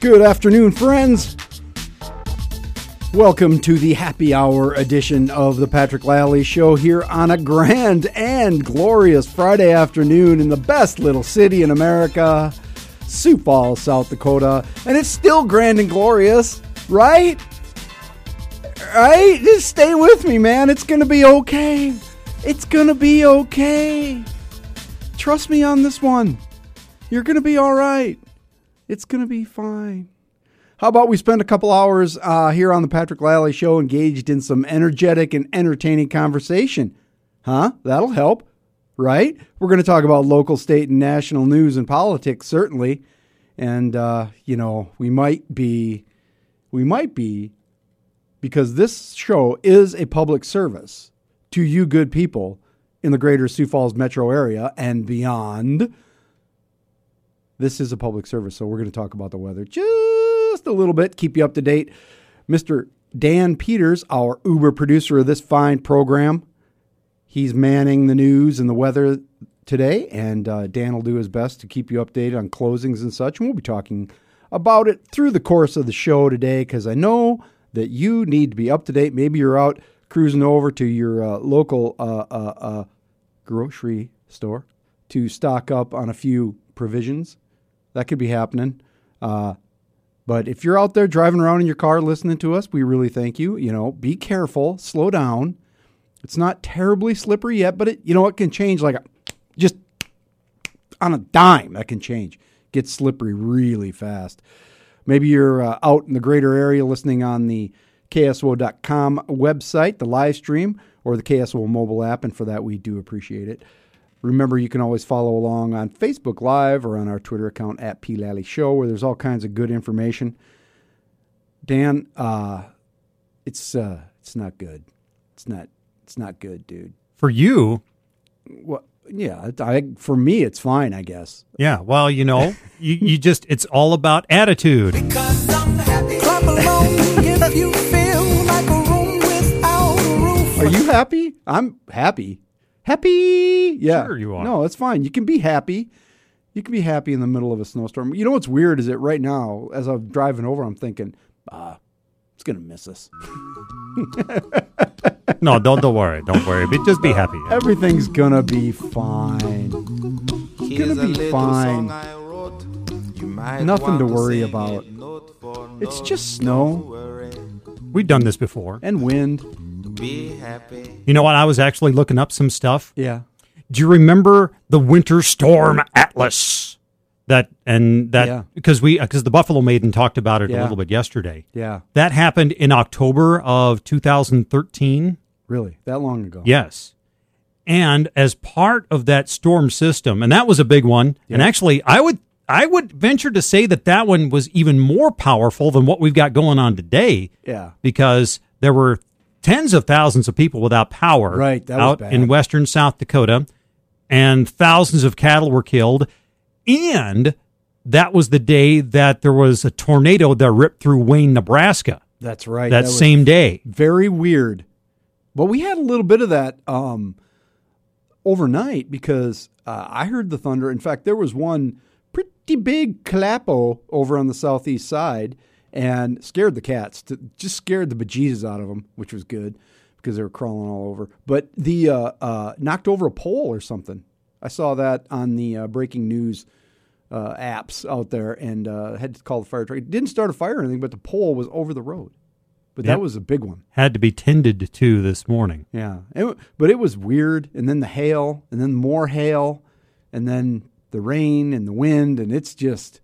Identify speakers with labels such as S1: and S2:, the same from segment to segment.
S1: Good afternoon, friends. Welcome to the happy hour edition of the Patrick Lally Show here on a grand and glorious Friday afternoon in the best little city in America, Sioux Falls, South Dakota. And it's still grand and glorious, right? Right? Just stay with me, man. It's going to be okay. It's going to be okay. Trust me on this one. You're going to be all right. It's going to be fine. How about we spend a couple hours uh, here on the Patrick Lally Show engaged in some energetic and entertaining conversation? Huh? That'll help, right? We're going to talk about local, state, and national news and politics, certainly. And, uh, you know, we might be, we might be, because this show is a public service to you good people in the greater Sioux Falls metro area and beyond this is a public service, so we're going to talk about the weather just a little bit, keep you up to date. Mr. Dan Peters, our Uber producer of this fine program, he's manning the news and the weather today, and uh, Dan will do his best to keep you updated on closings and such. And we'll be talking about it through the course of the show today because I know that you need to be up to date. Maybe you're out cruising over to your uh, local uh, uh, uh grocery store to stock up on a few provisions that could be happening. Uh, but if you're out there driving around in your car listening to us, we really thank you. You know, be careful, slow down. It's not terribly slippery yet, but it you know it can change like a, just on a dime. That can change. Get slippery really fast. Maybe you're uh, out in the greater area listening on the KSOO.com website, the live stream, or the KSOO mobile app, and for that we do appreciate it. Remember, you can always follow along on Facebook Live or on our Twitter account at P Lally Show, where there's all kinds of good information. Dan, uh, it's uh, it's not good. It's not it's not good, dude.
S2: For you,
S1: well, yeah, I, for me, it's fine, I guess.
S2: Yeah, well, you know, you, you just it's all about attitude. Are
S1: you happy? I'm happy. Happy. Yeah.
S2: Sure, you are.
S1: No, it's fine. You can be happy. You can be happy in the middle of a snowstorm. You know what's weird is that right now, as I'm driving over, I'm thinking, ah, it's gonna miss us.
S2: no, don't don't worry, don't worry. But just be happy.
S1: Everything's gonna be fine. It's gonna be fine. Nothing to worry about. It's just snow.
S2: We've done this before.
S1: And wind
S2: be happy. You know what? I was actually looking up some stuff.
S1: Yeah.
S2: Do you remember the Winter Storm Atlas? That and that yeah. because we uh, because the Buffalo Maiden talked about it yeah. a little bit yesterday.
S1: Yeah.
S2: That happened in October of 2013.
S1: Really? That long ago?
S2: Yes. And as part of that storm system, and that was a big one. Yeah. And actually, I would I would venture to say that that one was even more powerful than what we've got going on today.
S1: Yeah.
S2: Because there were tens of thousands of people without power
S1: right,
S2: out in western South Dakota, and thousands of cattle were killed. And that was the day that there was a tornado that ripped through Wayne, Nebraska.
S1: That's right.
S2: That, that same day.
S1: Very weird. But we had a little bit of that um, overnight because uh, I heard the thunder. In fact, there was one pretty big clapo over on the southeast side and scared the cats. To, just scared the bejesus out of them, which was good because they were crawling all over. But the uh, uh, knocked over a pole or something. I saw that on the uh, breaking news uh, apps out there, and uh, had to call the fire truck. It didn't start a fire or anything, but the pole was over the road. But yep. that was a big one.
S2: Had to be tended to this morning.
S1: Yeah, it, but it was weird. And then the hail, and then more hail, and then the rain and the wind, and it's just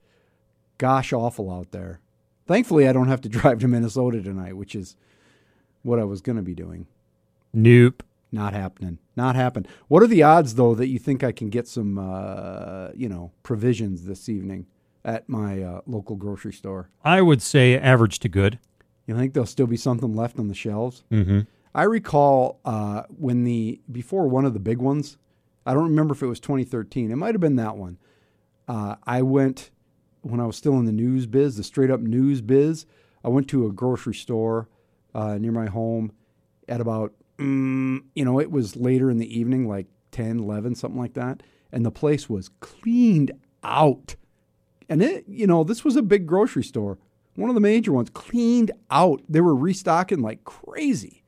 S1: gosh awful out there. Thankfully, I don't have to drive to Minnesota tonight, which is what I was going to be doing.
S2: Nope.
S1: Not happening. Not happen. What are the odds, though, that you think I can get some, uh, you know, provisions this evening at my uh, local grocery store?
S2: I would say average to good.
S1: You think there'll still be something left on the shelves?
S2: Mm-hmm.
S1: I recall uh, when the before one of the big ones. I don't remember if it was 2013. It might have been that one. Uh, I went when I was still in the news biz, the straight up news biz, I went to a grocery store uh, near my home at about, mm, you know, it was later in the evening, like 10, 11, something like that. And the place was cleaned out. And it, you know, this was a big grocery store, one of the major ones, cleaned out. They were restocking like crazy.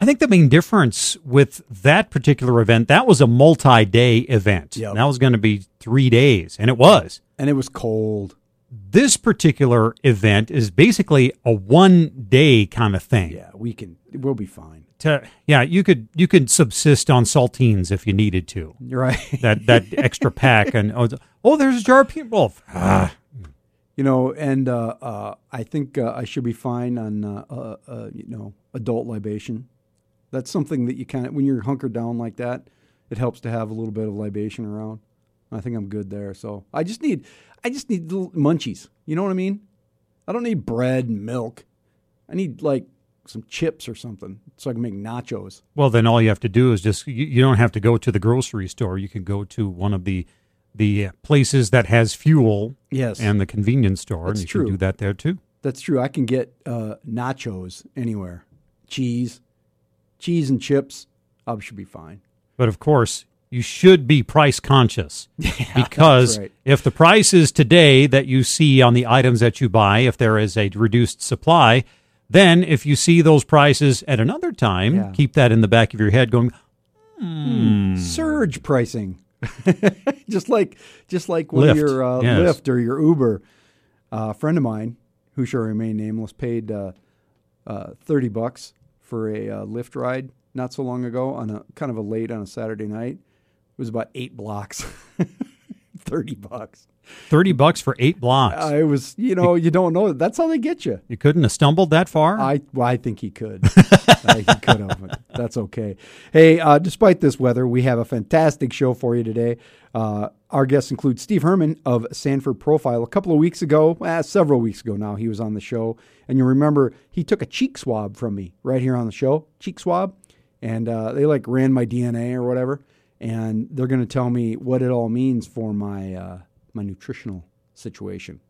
S2: I think the main difference with that particular event, that was a multi day event.
S1: Yep.
S2: That was going to be three days, and it was.
S1: And it was cold.
S2: This particular event is basically a one day kind of thing.
S1: Yeah, we can, we'll be fine.
S2: To, yeah, you could you could subsist on saltines if you needed to.
S1: Right.
S2: That that extra pack and oh, oh there's a jar of peanut wolf. Ah,
S1: you know, and uh, uh, I think uh, I should be fine on, uh, uh, uh, you know, adult libation. That's something that you kind of, when you're hunkered down like that, it helps to have a little bit of libation around. I think I'm good there. So I just need, I just need little munchies. You know what I mean? I don't need bread and milk. I need like some chips or something so I can make nachos.
S2: Well, then all you have to do is just you, you don't have to go to the grocery store. You can go to one of the the places that has fuel
S1: Yes,
S2: and the convenience store,
S1: That's
S2: and you
S1: true.
S2: can do that there too.
S1: that's true. I can get uh, nachos anywhere. Cheese, cheese and chips. I should be fine.
S2: But of course, you should be price conscious because
S1: right.
S2: if the price is today that you see on the items that you buy, if there is a reduced supply, then if you see those prices at another time,
S1: Yeah.
S2: keep that in the back of your head going,
S1: surge pricing, just like just like when
S2: Lyft,
S1: your uh,
S2: yes.
S1: Lyft or your Uber. Uh, a friend of mine, who shall remain nameless, paid uh, uh, thirty bucks for a uh, Lyft ride not so long ago on a kind of a late on a Saturday night. It was about eight blocks. thirty bucks.
S2: 30 bucks for eight blocks.
S1: Uh, it was, you know, you don't know. That's how they get you.
S2: you couldn't have stumbled that far?
S1: I well, I think he could. uh, he could have. That's okay. Hey, uh, despite this weather, we have a fantastic show for you today. Uh, our guests include Steve Herman of Sanford Profile. A couple of weeks ago, eh, several weeks ago now, he was on the show, and you remember he took a cheek swab from me right here on the show, cheek swab, and uh, they like ran my DNA or whatever, and they're going to tell me what it all means for my uh, my nutritional situation.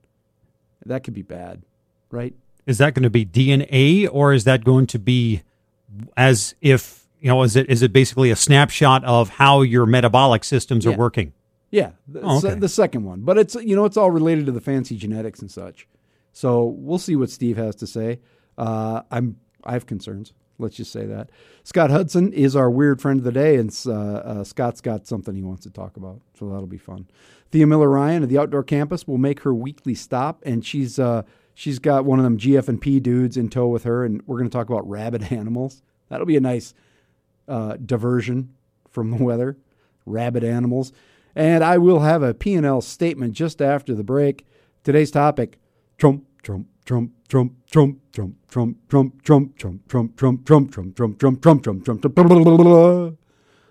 S1: That could be bad, right?
S2: is that going to be DNA or is that going to be as if, you know, is it is it basically a snapshot of how your metabolic systems are working?
S1: Yeah, the,
S2: Oh, okay.
S1: the second one, but it's you know it's all related to the fancy genetics and such. So we'll see what Steve has to say. Uh, I'm I have concerns. Let's just say that Scott Hudson is our weird friend of the day, and uh, uh, Scott's got something he wants to talk about, so that'll be fun. Thea Miller Ryan of the Outdoor Campus will make her weekly stop, and she's uh, she's got one of them GF and P dudes in tow with her, and we're going to talk about rabid animals. That'll be a nice uh, diversion from the weather, rabid animals. And I will have a P&L statement just after the break. Today's topic, Trump, Trump, Trump, Trump, Trump, Trump, Trump, Trump, Trump, Trump, Trump, Trump, Trump, Trump, Trump, Trump, Trump, Trump, Trump, Trump.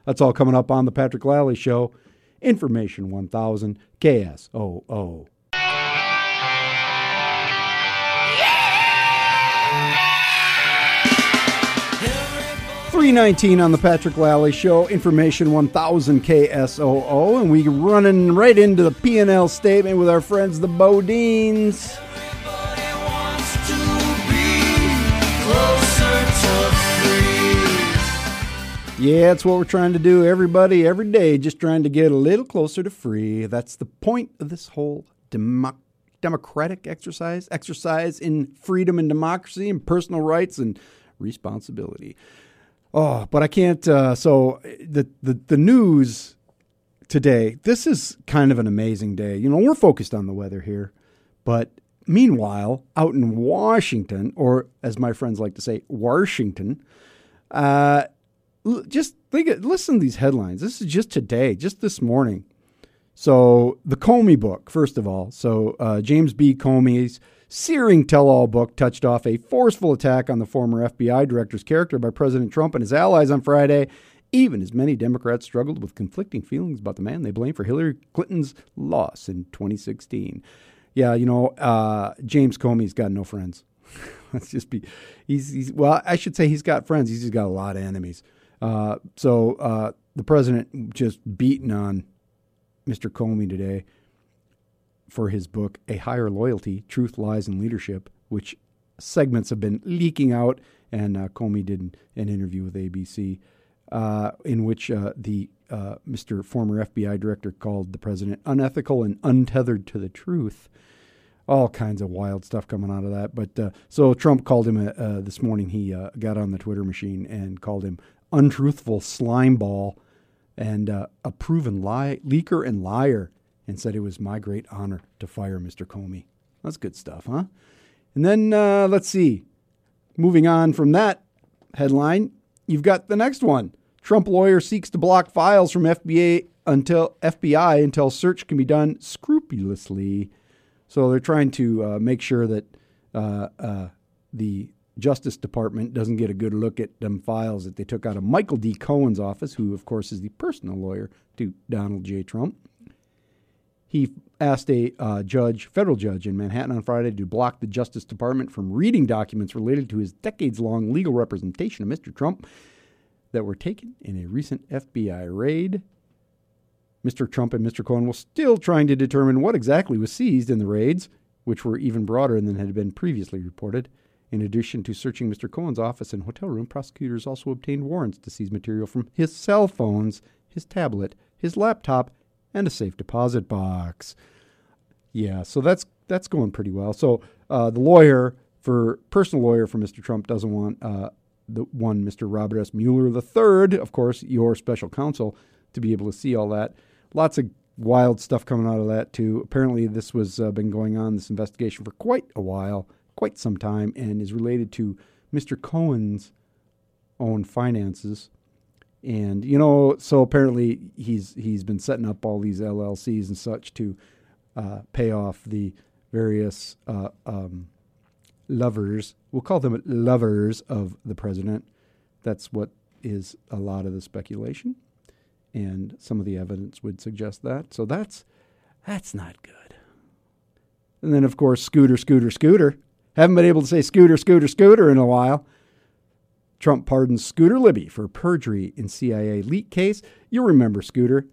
S1: That's all coming up on the Patrick Lally Show. Information 1000 KSOO. 319 on the Patrick Lally Show, information 1000 KSOO, and we running right into the P&L statement with our friends the Bodines. Yeah, it's what we're trying to do. Everybody, every day, just trying to get a little closer to free. That's the point of this whole demo- democratic exercise, exercise in freedom and democracy and personal rights and responsibility. Oh, but I can't. Uh, so the, the the news today. This is kind of an amazing day. You know, we're focused on the weather here, but meanwhile, out in Washington, or as my friends like to say, Washington, uh, just think, it- listen to these headlines. This is just today, just this morning. So the Comey book, first of all. So uh, James B. Comey's searing tell-all book touched off a forceful attack on the former FBI director's character by President Trump and his allies on Friday. Even as many Democrats struggled with conflicting feelings about the man they blame for Hillary Clinton's loss in 2016. Yeah, you know, uh, James Comey's got no friends. Let's just be, he's, he's, well, I should say he's got friends. He's just got a lot of enemies. Uh, so uh, the president just beaten on Mr. Comey today for his book, A Higher Loyalty Truth, Lies, and Leadership, which segments have been leaking out. And uh, Comey did an, interview with ABC uh, in which uh, the Mr. former FBI director called the president unethical and untethered to the truth. All kinds of wild stuff coming out of that. But uh, so Trump called him uh, uh, this morning. He got on the Twitter machine and called him untruthful slime ball and uh, a proven lie, leaker and liar, and said it was my great honor to fire Mr. Comey. That's good stuff, huh? And then uh, let's see. Moving on from that headline, you've got the next one. Trump lawyer seeks to block files from FBI until FBI until search can be done scrupulously. So they're trying to uh, make sure that uh, uh, the Justice Department doesn't get a good look at them files that they took out of Michael D. Cohen's office, who of course is the personal lawyer to Donald J. Trump. He asked a uh, judge, federal judge in Manhattan on Friday, to block the Justice Department from reading documents related to his decades long legal representation of Mr. Trump that were taken in a recent FBI raid. Mr. Trump and Mr. Cohen were still trying to determine what exactly was seized in the raids, which were even broader than had been previously reported. In addition to searching Mr. Cohen's office and hotel room, prosecutors also obtained warrants to seize material from his cell phones, his tablet, his laptop, and a safe deposit box. Yeah, so that's that's going pretty well. So uh, the lawyer for personal lawyer for Mr. Trump doesn't want uh, the one Mr. Robert S. Mueller III, of course, your special counsel, to be able to see all that. Lots of wild stuff coming out of that too. Apparently, this was uh, been going on this investigation for quite a while, quite some time, and is related to Mr. Cohen's own finances. And you know, so apparently he's he's been setting up all these LLCs and such to uh, pay off the various uh, um, lovers. We'll call them lovers of the president. That's what is a lot of the speculation, and some of the evidence would suggest that. So that's that's not good. And then, of course, Scooter, Scooter, Scooter. Haven't been able to say Scooter, Scooter, Scooter in a while. Trump pardons Scooter Libby for perjury in CIA leak case. You'll remember Scooter,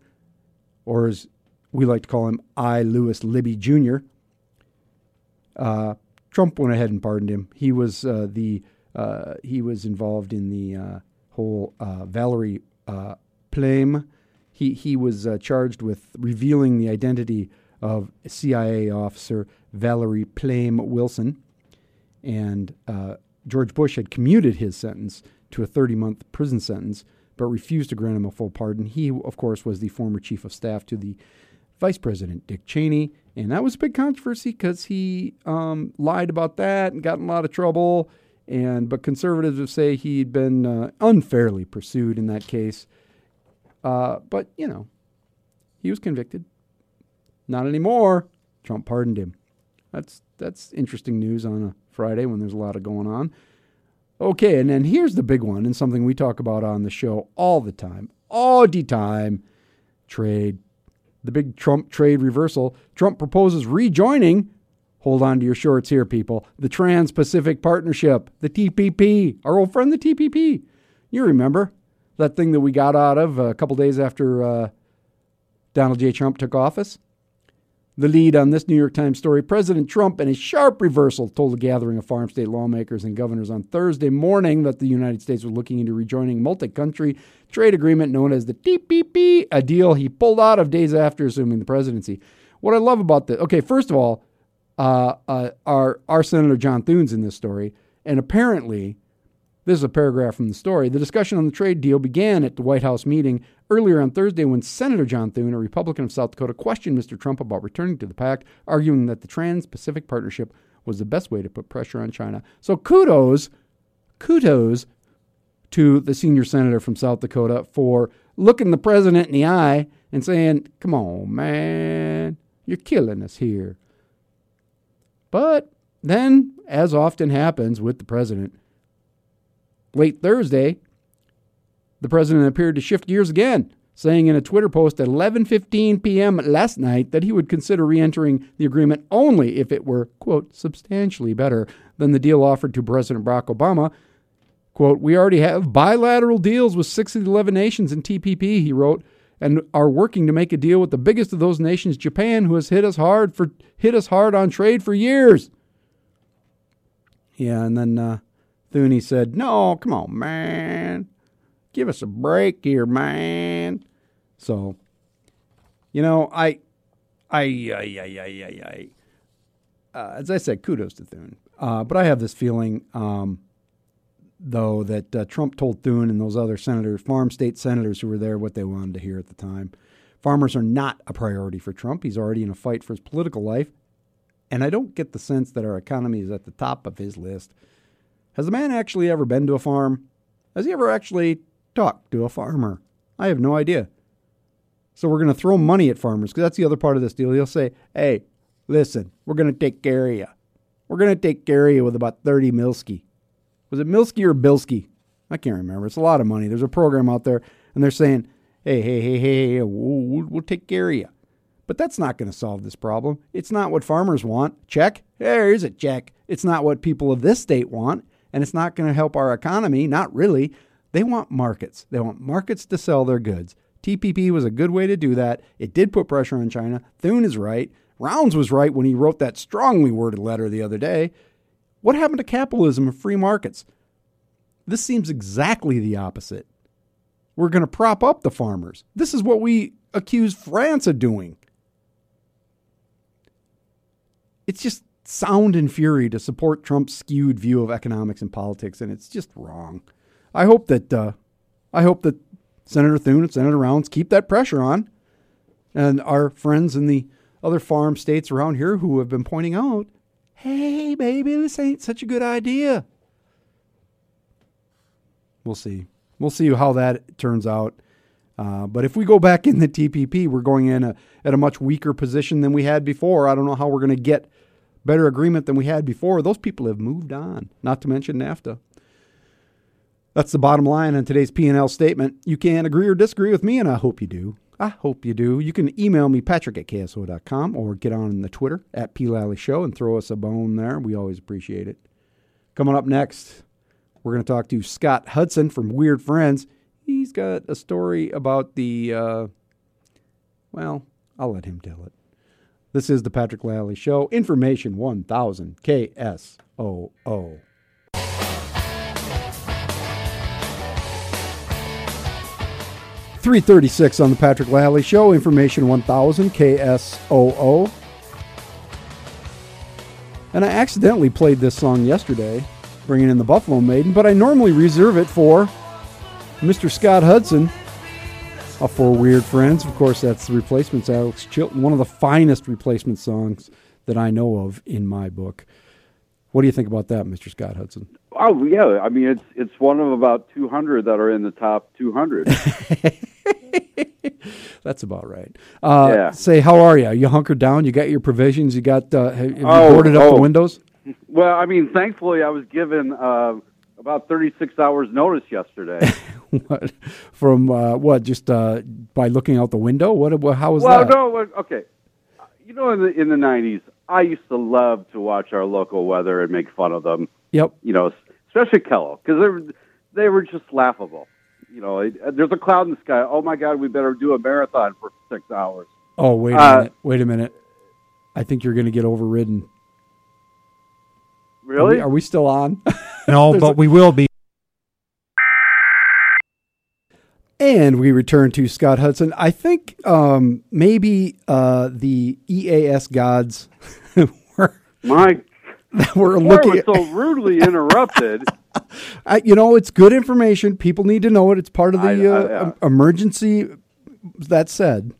S1: or as we like to call him, I. Lewis Libby Jr. Uh, Trump went ahead and pardoned him. He was uh, the uh, he was involved in the uh, whole uh, Valerie uh, Plame. He he was uh, charged with revealing the identity of CIA officer Valerie Plame Wilson, and uh, George Bush had commuted his sentence to a 30 month prison sentence, but refused to grant him a full pardon. He, of course, was the former chief of staff to the Vice President Dick Cheney, and that was a big controversy because he um, lied about that and got in a lot of trouble. And but conservatives would say he'd been uh, unfairly pursued in that case. Uh, but you know, he was convicted. Not anymore. Trump pardoned him. That's that's interesting news on a Friday when there's a lot of going on. Okay, and then here's the big one, and something we talk about on the show all the time, all the time: trade. The big Trump trade reversal. Trump proposes rejoining. Hold on to your shorts here, people. The Trans Pacific Partnership, the TPP, our old friend, the TPP. You remember that thing that we got out of a couple days after uh, Donald J. Trump took office? The lead on this New York Times story President Trump, in a sharp reversal, told a gathering of farm state lawmakers and governors on Thursday morning that the United States was looking into rejoining multi country trade agreement known as the TPP, a deal he pulled out of days after assuming the presidency. What I love about this, okay, first of all, uh, uh, our, our Senator John Thune's in this story, and apparently, this is a paragraph from the story. The discussion on the trade deal began at the White House meeting earlier on Thursday when Senator John Thune, a Republican of South Dakota, questioned Mr. Trump about returning to the pact, arguing that the Trans Pacific Partnership was the best way to put pressure on China. So kudos, kudos to the senior senator from South Dakota for looking the president in the eye and saying, Come on, man, you're killing us here. But then, as often happens with the president, late Thursday, the president appeared to shift gears again, saying in a Twitter post at 11:15 p.m. last night that he would consider re-entering the agreement only if it were quote substantially better than the deal offered to President Barack Obama. Quote, "We already have bilateral deals with 6 of the 11 nations in TPP," he wrote, "and are working to make a deal with the biggest of those nations, Japan, who has hit us hard for hit us hard on trade for years." Yeah, and then uh, Thune said, "No, come on, man." Give us a break here, man. So, you know, I, I, I, I, I, I, uh, as I said, kudos to Thune. Uh, but I have this feeling, um, though, that uh, Trump told Thune and those other senators, farm state senators who were there, what they wanted to hear at the time. Farmers are not a priority for Trump. He's already in a fight for his political life. And I don't get the sense that our economy is at the top of his list. Has the man actually ever been to a farm? Has he ever actually talked to a farmer? I have no idea. So we're going to throw money at farmers because that's the other part of this deal. He'll say, hey, listen, we're going to take care of you. We're going to take care of you with about 30 Milski. Was it Milski or Bilski? I can't remember. It's a lot of money. There's a program out there, and they're saying, hey, hey, hey, hey, hey we'll, we'll, take care of you. But that's not going to solve this problem. It's not what farmers want. Check. Here's a check. It's not what people of this state want, and it's not going to help our economy. Not really. They want markets. They want markets to sell their goods. TPP was a good way to do that. It did put pressure on China. Thune is right. Rounds was right when he wrote that strongly worded letter the other day. What happened to capitalism and free markets? This seems exactly the opposite. We're going to prop up the farmers. This is what we accuse France of doing. It's just sound and fury to support Trump's skewed view of economics and politics, and it's just wrong. I hope that uh, I hope that Senator Thune and Senator Rounds keep that pressure on, and our friends in the other farm states around here who have been pointing out, "Hey, baby, this ain't such a good idea." We'll see. We'll see how that turns out. Uh, but if we go back in the TPP, we're going in a, at a much weaker position than we had before. I don't know how we're going to get better agreement than we had before. Those people have moved on. Not to mention NAFTA. That's the bottom line on today's P&L statement. You can agree or disagree with me, and I hope you do. I hope you do. You can email me, patrick at ksoo.com, or get on the Twitter, at P. Lally Show, and throw us a bone there. We always appreciate it. Coming up next, we're going to talk to Scott Hudson from Weird Friends. He's got a story about the, uh, well, I'll let him tell it. This is the Patrick Lally Show. Information 1000 KSOO. 336 on the Patrick Lally Show. Information 1000 KSOO. And I accidentally played this song yesterday, bringing in the Buffalo Maiden, but I normally reserve it for Mr. Scott Hudson of For Weird Friends. Of course, that's the replacements. Alex Chilton, one of the finest replacement songs that I know of in my book. What do you think about that, Mr. Scott Hudson?
S3: Oh yeah, I mean it's it's one of about 200 that are in the top 200.
S1: That's about right. Uh,
S3: Yeah.
S1: Say, how are you? You hunkered down? You got your provisions? You got uh, have have you
S3: Oh,
S1: boarded up the
S3: oh.
S1: windows?
S3: well, I mean, thankfully I was given uh, about 36 hours notice yesterday.
S1: What, From uh, what? Just uh, by looking out the window? What? what how was
S3: well,
S1: that?
S3: no, okay. You know, in the in the 90s, I used to love to watch our local weather and make fun of them.
S1: Yep.
S3: You know, especially Kellogg because they were they were just laughable. You know, it, there's a cloud in the sky. Oh my God, we better do a marathon for six hours.
S1: Oh, wait a
S3: Uh,
S1: minute. Wait a minute. I think you're going to get overridden. Are
S3: Really?
S1: we, are we still on?
S2: No, but we will be.
S1: And we return to Scott Hudson. I think um, maybe uh, the EAS gods were,
S3: my
S1: were
S3: Before I
S1: looking.
S3: was so rudely interrupted.
S1: I, you know, it's good information. People need to know it. It's part of the
S3: I- I-
S1: uh,
S3: yeah.
S1: em- emergency. That said,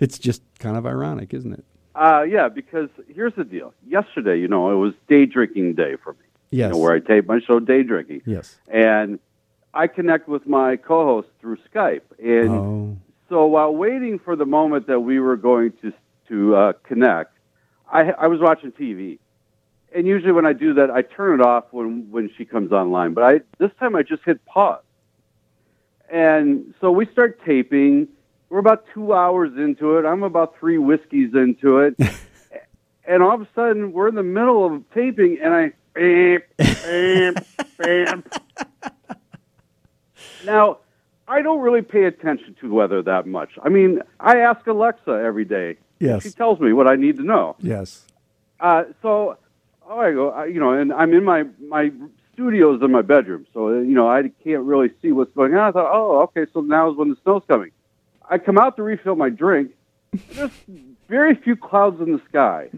S1: it's just kind of ironic, isn't it?
S3: Uh, yeah, because here's the deal. Yesterday, you know, it was day drinking day for me.
S1: Yes.
S3: You know, where I tape my show, Day Drinking.
S1: Yes.
S3: And I connect with my co-host through Skype. And
S1: Oh.
S3: so while waiting for the moment that we were going to to uh, connect, I, I was watching TV. And usually when I do that, I turn it off when when she comes online. But I this time I just hit pause. And so we start taping. We're about two hours into it. I'm about three whiskeys into it. and all of a sudden, we're in the middle of taping, and I. Bam, bam, bam. Now, I don't really pay attention to weather that much. I mean, I ask Alexa every day.
S1: Yes.
S3: She tells me what I need to know.
S1: Yes.
S3: Uh, so, oh, I go, I, you know, and I'm in my my studio's in my bedroom, so uh, you know I can't really see what's going on. I thought, oh, okay, so now is when the snow's coming. I come out to refill my drink. There's very few clouds in the sky.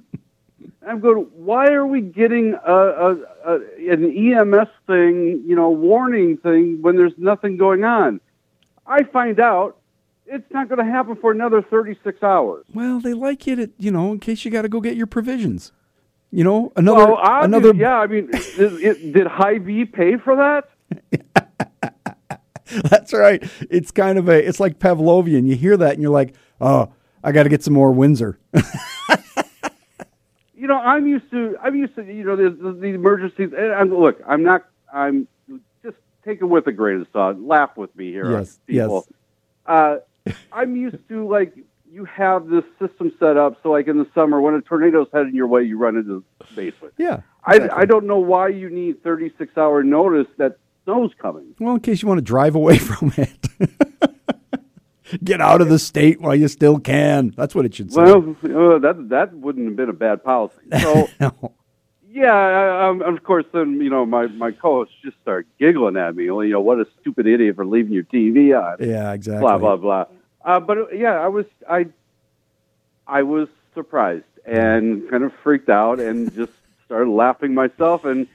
S3: I'm going, why are we getting a, a, a, an EMS thing, you know, warning thing when there's nothing going on? I find out it's not going to happen for another 36 hours.
S1: Well, they like it, to, you know, in case you got to go get your provisions. You know, another
S3: Well,
S1: another
S3: yeah, I mean, is, it, did Hy-Vee pay for that?
S1: That's right. It's kind of a it's like Pavlovian. You hear that and you're like, "Oh, I got to get some more Windsor."
S3: you know, I'm used to, I'm used to, you know, the, the, the emergencies. And I'm, look, I'm not, I'm just take it with a grain of salt. Laugh with me here,
S1: Yes,
S3: people. Uh, I'm used to like you have this system set up so, like in the summer, when a tornado's heading your way, you run into the basement.
S1: yeah.
S3: I. I don't know why you need 36 hour notice that snow's coming.
S1: Well, in case you want to drive away from it. Get out of the state while you still can. That's what it should say.
S3: Well, uh, that that wouldn't have been a bad policy. So.
S1: No.
S3: Yeah, I, um, of course. Then you know, my my co-hosts just start giggling at me. Well, you know, what a stupid idiot for leaving your TV on.
S1: Yeah, exactly.
S3: Blah blah blah. Uh, but uh, yeah, I was I I was surprised and kind of freaked out and just started laughing myself. And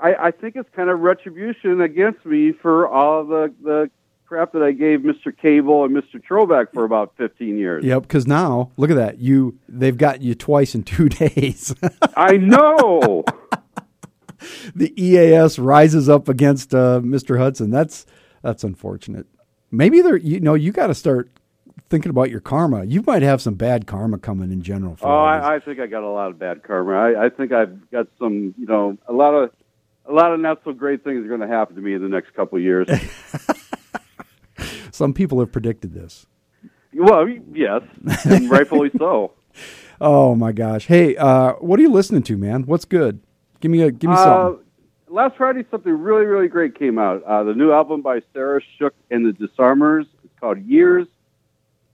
S3: I, I think it's kind of retribution against me for all the the crap that I gave Mr. Cable and Mr. Troback for about fifteen years.
S1: Yep, because now look at that. You they've got you twice in two days.
S3: I know.
S1: the EAS rises up against uh, Mr. Hudson. That's that's unfortunate. Maybe they're you know you got to start thinking about your karma. You might have some bad karma coming in general. For
S3: Oh. I, I think I got a lot of bad karma. I, I think I've got some, you know, a lot of, a lot of not so great things are going to happen to me in the next couple of years.
S1: Some people have predicted this.
S3: well, yes, and rightfully so.
S1: Oh my gosh! Hey, uh, what are you listening to, man? What's good? Give me a give me some
S3: Uh,
S1: something.
S3: last Friday, something really, really great came out. Uh, the new album by Sarah Shook and the Disarmers. It's called Years.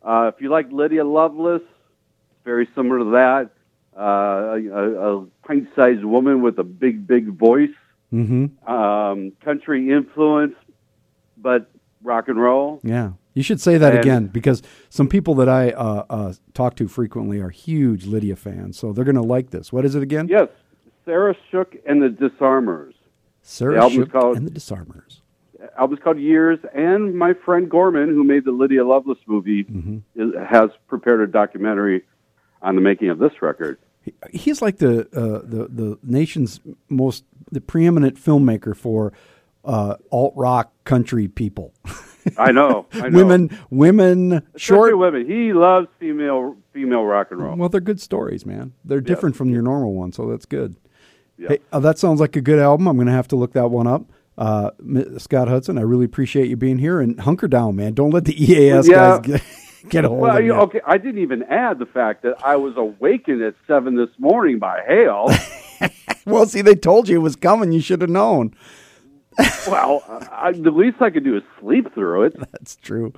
S3: Uh, if you like Lydia Loveless, it's very similar to that. Uh, a, a pint-sized woman with a big, big voice.
S1: Mm-hmm.
S3: Um, country influence, but rock and roll.
S1: Yeah, you should say that
S3: And-
S1: again because some people that I uh, uh, talk to frequently are huge Lydia fans, so they're going to like this. What is it again?
S3: Yes, Sarah Shook and the Disarmers.
S1: Sarah
S3: The
S1: Shook
S3: called-
S1: and the Disarmers.
S3: album's called Years, and my friend Gorman, who made the Lydia Loveless movie,
S1: Mm-hmm.
S3: is, has prepared a documentary on the making of this record.
S1: He- He's like the uh, the the nation's most the preeminent filmmaker for uh, alt rock country people.
S3: I know, I know.
S1: women, women,
S3: Especially
S1: short.
S3: women. He loves female female rock and roll.
S1: Well, they're good stories, man. They're different from your normal one, so that's good.
S3: Yeah.
S1: Hey, uh, that sounds like a good album. I'm going to have to look that one up. Uh, Scott Hudson, I really appreciate you being here and hunker down, man. Don't let the EAS
S3: Yeah.
S1: guys get, get a hold
S3: Well,
S1: of
S3: you,
S1: you.
S3: okay, I didn't even add the fact that I was awakened at seven this morning by hail.
S1: Well, see, they told you it was coming. You should have known.
S3: Well, I, the least I could do is sleep through it.
S1: That's true.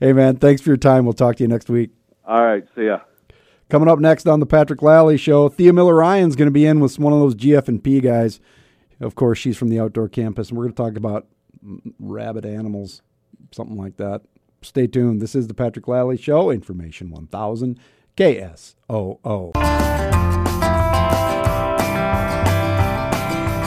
S1: Hey, man, thanks for your time. We'll talk to you next week.
S3: All right, see ya.
S1: Coming up next on the Patrick Lally Show, Thea Miller Ryan's going to be in with one of those GF and P guys. Of course, she's from the outdoor campus, and we're going to talk about rabid animals, something like that. Stay tuned. This is the Patrick Lally Show, Information 1000 KSOO.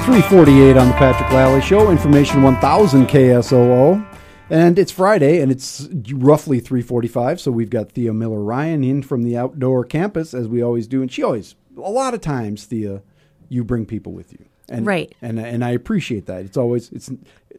S1: 348 on the Patrick Lally Show, Information 1000 KSOO. And it's Friday, and it's roughly 345, so we've got Thea Miller Ryan in from the outdoor campus, as we always do. And she always, a lot of times, Thea, you bring people with you. And,
S4: Right.
S1: And, and I appreciate that. It's always, it's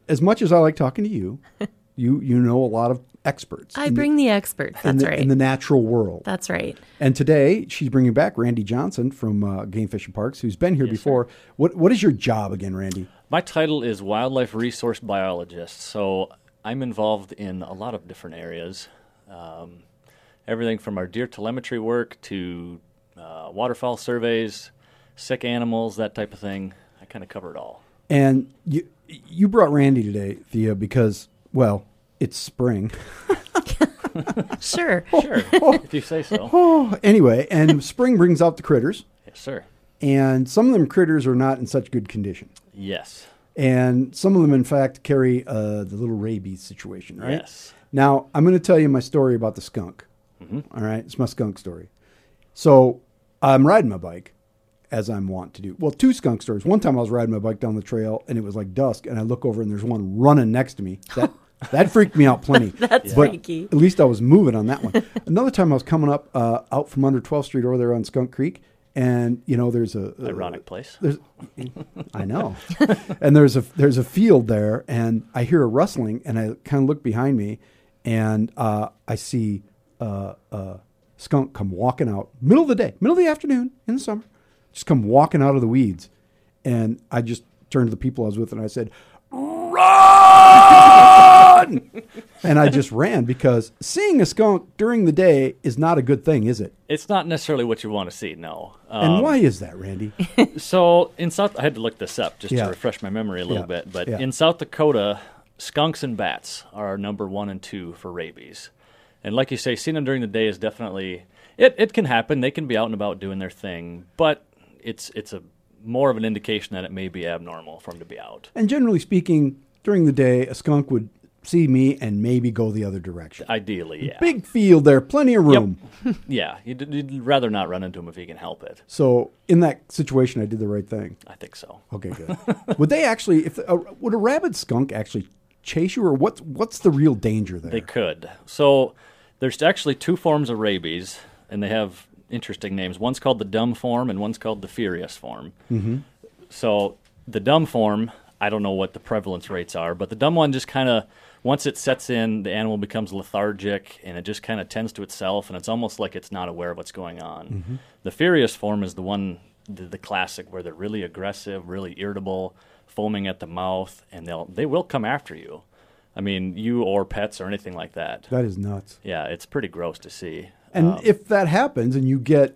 S1: as much as I like talking to you, you, you know a lot of experts.
S4: I bring the experts.
S1: in
S4: That's
S1: the,
S4: right.
S1: in the natural world.
S4: That's right.
S1: And today she's bringing back Randy Johnson from uh, Game Fish and Parks, who's been here before. What what is your job again, Randy?
S5: My title is wildlife resource biologist, so I'm involved in a lot of different areas. Um, everything from our deer telemetry work to uh, waterfowl surveys, sick animals, that type of thing. I kind of cover it all.
S1: And you you brought Randy today, Thea, because well, it's spring.
S4: Sure.
S5: Sure, if you say so.
S1: Oh, anyway, and spring brings out the critters,
S5: Yes, sir.
S1: and some of them critters are not in such good condition,
S5: Yes.
S1: and some of them, in fact, carry uh, the little rabies situation, right?
S5: Yes.
S1: Now, I'm going to tell you my story about the skunk. All right. It's my skunk story. So I'm riding my bike as I'm wont to do. Well, two skunk stories. One time I was riding my bike down the trail and it was like dusk and I look over and there's one running next to me. That that freaked me out plenty.
S4: That's
S1: but
S4: freaky.
S1: At least I was moving on that one. Another time I was coming up uh, out from under 12th Street over there on Skunk Creek and you know there's a, a
S5: Ironic place.
S1: there's, I know, and there's a there's a field there, and I hear a rustling, and I kind of look behind me, and uh, I see uh, a skunk come walking out, middle of the day, middle of the afternoon in the summer, just come walking out of the weeds, and I just turned to the people I was with, and I said, "Run!" and I just ran because seeing a skunk during the day is not a good thing, is it?
S5: It's not necessarily what you want to see. No.
S1: And
S5: Um,
S1: why is that, Randy?
S5: So in South, I had to look this up just
S1: Yeah.
S5: to refresh my memory a little
S1: Yeah.
S5: bit. But
S1: Yeah.
S5: in South Dakota, skunks and bats are number one and two for rabies. And like you say, seeing them during the day is definitely it. It can happen. They can be out and about doing their thing, but it's it's a more of an indication that it may be abnormal for them to be out.
S1: And generally speaking, during the day, a skunk would see me and maybe go the other direction.
S5: Ideally, yeah,
S1: Big field there, plenty of room.
S5: yeah. You'd, you'd rather not run into them if you can help it.
S1: So in that situation, I did the right thing.
S5: I think so.
S1: Okay, good. would they actually? If uh, would a rabid skunk actually chase you, or what's what's the real danger there?
S5: They could. So there's actually two forms of rabies, and they have interesting names. One's called the dumb form, and one's called the furious form. Mm-hmm. So the dumb form, I don't know what the prevalence rates are, but the dumb one just kind of once it sets in, the animal becomes lethargic and it just kind of tends to itself, and it's almost like it's not aware of what's going on. The furious form is the one, the, the classic, where they're really aggressive, really irritable, foaming at the mouth, and they'll they will come after you. I mean, you or pets or anything like that.
S1: that is nuts.
S5: Yeah, it's pretty gross to see.
S1: And
S5: Um,
S1: if that happens, and you get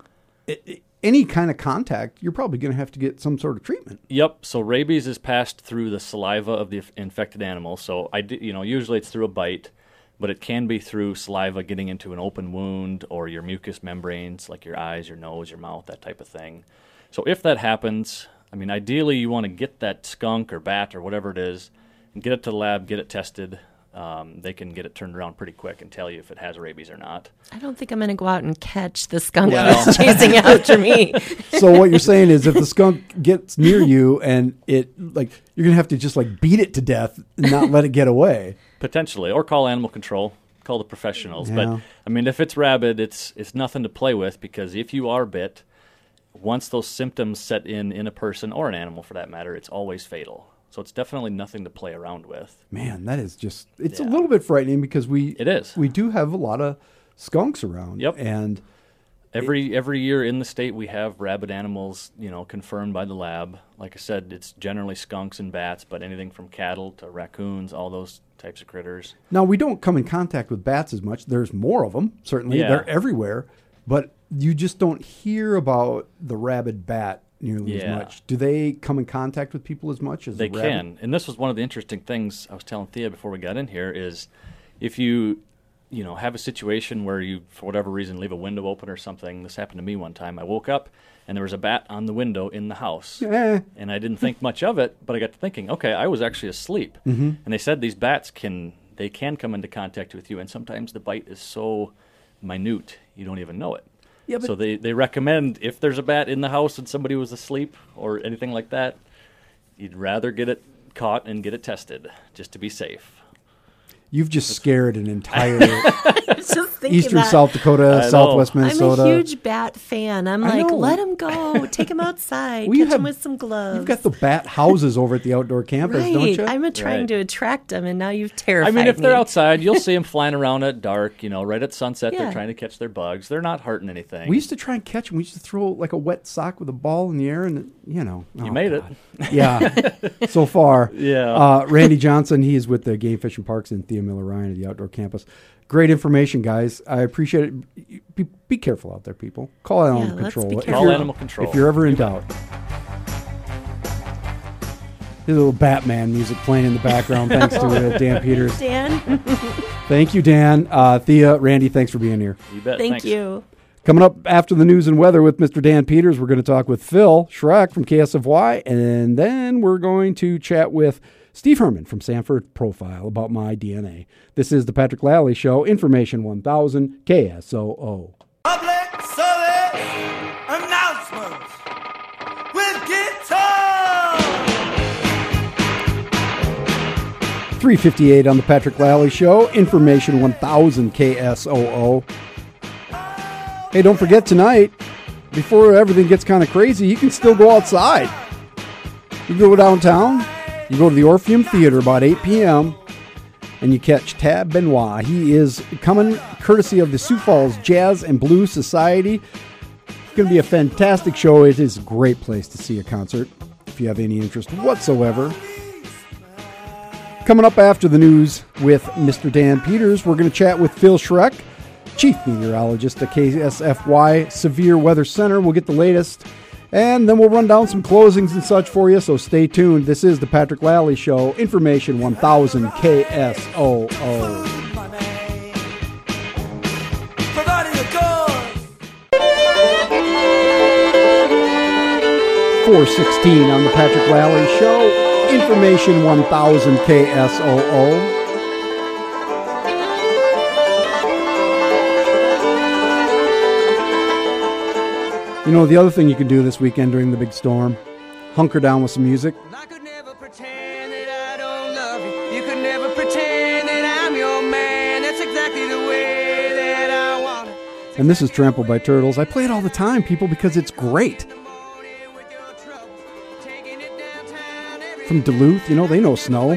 S1: i- i- any kind of contact, you're probably going to have to get some sort of treatment.
S5: Yep. So rabies is passed through the saliva of the infected animal. So I, d- you know, usually it's through a bite, but it can be through saliva getting into an open wound or your mucous membranes, like your eyes, your nose, your mouth, that type of thing. So if that happens, I mean, ideally you want to get that skunk or bat or whatever it is, and get it to the lab, get it tested. Um, they can get it turned around pretty quick and tell you if it has rabies or not.
S4: I don't think I'm going to go out and catch the skunk
S5: Well.
S4: that's chasing after me.
S1: So what you're saying is, if the skunk gets near you and it like, you're going to have to just like beat it to death and not let it get away.
S5: Potentially, or call animal control, call the professionals.
S1: Yeah.
S5: But I mean, if it's rabid, it's it's nothing to play with because if you are bit, once those symptoms set in in a person or an animal for that matter, it's always fatal. So it's definitely nothing to play around with.
S1: Man, that is just it's a little bit frightening because we
S5: It is.
S1: we do have a lot of skunks around.
S5: Yep.
S1: And
S5: Every every year in the state, we have rabid animals, you know, confirmed by the lab. Like I said, it's generally skunks and bats, but anything from cattle to raccoons, all those types of critters.
S1: now we don't come in contact with bats as much. There's more of them, certainly.
S5: Yeah.
S1: They're everywhere, but you just don't hear about the rabid bat nearly as
S5: Yeah.
S1: much. Do they come in contact with people as much as
S5: They
S1: the
S5: can, and this was one of the interesting things I was telling Thea before we got in here is if you you know have a situation where you for whatever reason leave a window open or something. This happened to me one time. I woke up and there was a bat on the window in the house.
S1: Eh,
S5: and I didn't think much of it, but I got to thinking, okay, I was actually asleep. Mm-hmm. And they said these bats can they can come into contact with you, and sometimes the bite is so minute you don't even know it.
S1: Yeah, but-
S5: so they, they recommend if there's a bat in the house and somebody was asleep or anything like that, you'd rather get it caught and get it tested just to be safe.
S1: You've just scared an entire
S4: Just
S1: eastern
S4: that.
S1: South Dakota,
S5: know.
S1: Minnesota.
S4: I'm a huge bat fan. I'm
S1: I
S4: like,
S1: know.
S4: let him go. Take him outside.
S1: We
S4: Catch
S1: have-
S4: him with some gloves.
S1: You've got the bat houses over at the outdoor campus, don't you?
S4: I'm a trying
S5: Right.
S4: to attract them, and now you've terrified.
S5: I mean, if they're outside, you'll see them flying around at dark. You know, right at sunset,
S4: Yeah.
S5: they're trying to catch their bugs. They're not hurting anything.
S1: we used to try and catch them. We used to throw like a wet sock with a ball in the air, and you know,
S5: you
S1: oh,
S5: made
S1: God.
S5: it.
S1: Yeah, so far.
S5: Yeah.
S1: Uh, Randy Johnson, he is with the Game Fish and Parks and Thea Miller Ryan at the outdoor campus. Great information, guys. I appreciate it. Be, be careful out there, people. Call animal
S4: Yeah, let's
S1: control.
S4: be
S1: If
S4: careful.
S5: Call
S1: you're-
S5: animal control.
S1: If you're ever in doubt. There's a little Batman music playing in the background. Thanks to uh, Dan Peters.
S4: Dan,
S1: Thank you, Dan. Uh, Thea, Randy, thanks for being here.
S5: You bet.
S4: thank
S5: Thanks.
S4: you.
S1: Coming up after the news and weather with Mr. Dan Peters, we're going to talk with Phil Schreck from KSFY, and then we're going to chat with Steve Herman from Sanford Profile about my DNA. This is the Patrick Lally Show, Information 1000 KSOO.
S6: Public service announcements with guitar.
S1: 358 on the Patrick Lally Show, Information 1000 KSOO. Hey, don't forget tonight, before everything gets kind of crazy, you can still go outside. You go downtown, you go to the Orpheum Theater about 8 p.m., and you catch Tab Benoit. He is coming courtesy of the Sioux Falls Jazz and Blues Society. It's going to be a fantastic show. It is a great place to see a concert if you have any interest whatsoever. Coming up after the news with Mr. Dan Peters, we're going to chat with Phil Schreck, Chief Meteorologist at KSFY Severe Weather Center. We'll get the latest, and then we'll run down some closings and such for you, so stay tuned. This is the Patrick Lally Show, Information 1000 KSOO.
S6: Goods.
S1: 416 on the Patrick Lally Show, Information 1000 KSOO. You know, the other thing you can do this weekend during the big storm, hunker down with some music.
S7: I could never pretend that I don't love you. You could never pretend that I'm your man. That's exactly the way that I want it.
S1: And this is Trampled by Turtles. I play it all the time, people, because it's great.
S7: In the morning with your trouble, taking it downtown every
S1: From Duluth, you know, they know snow.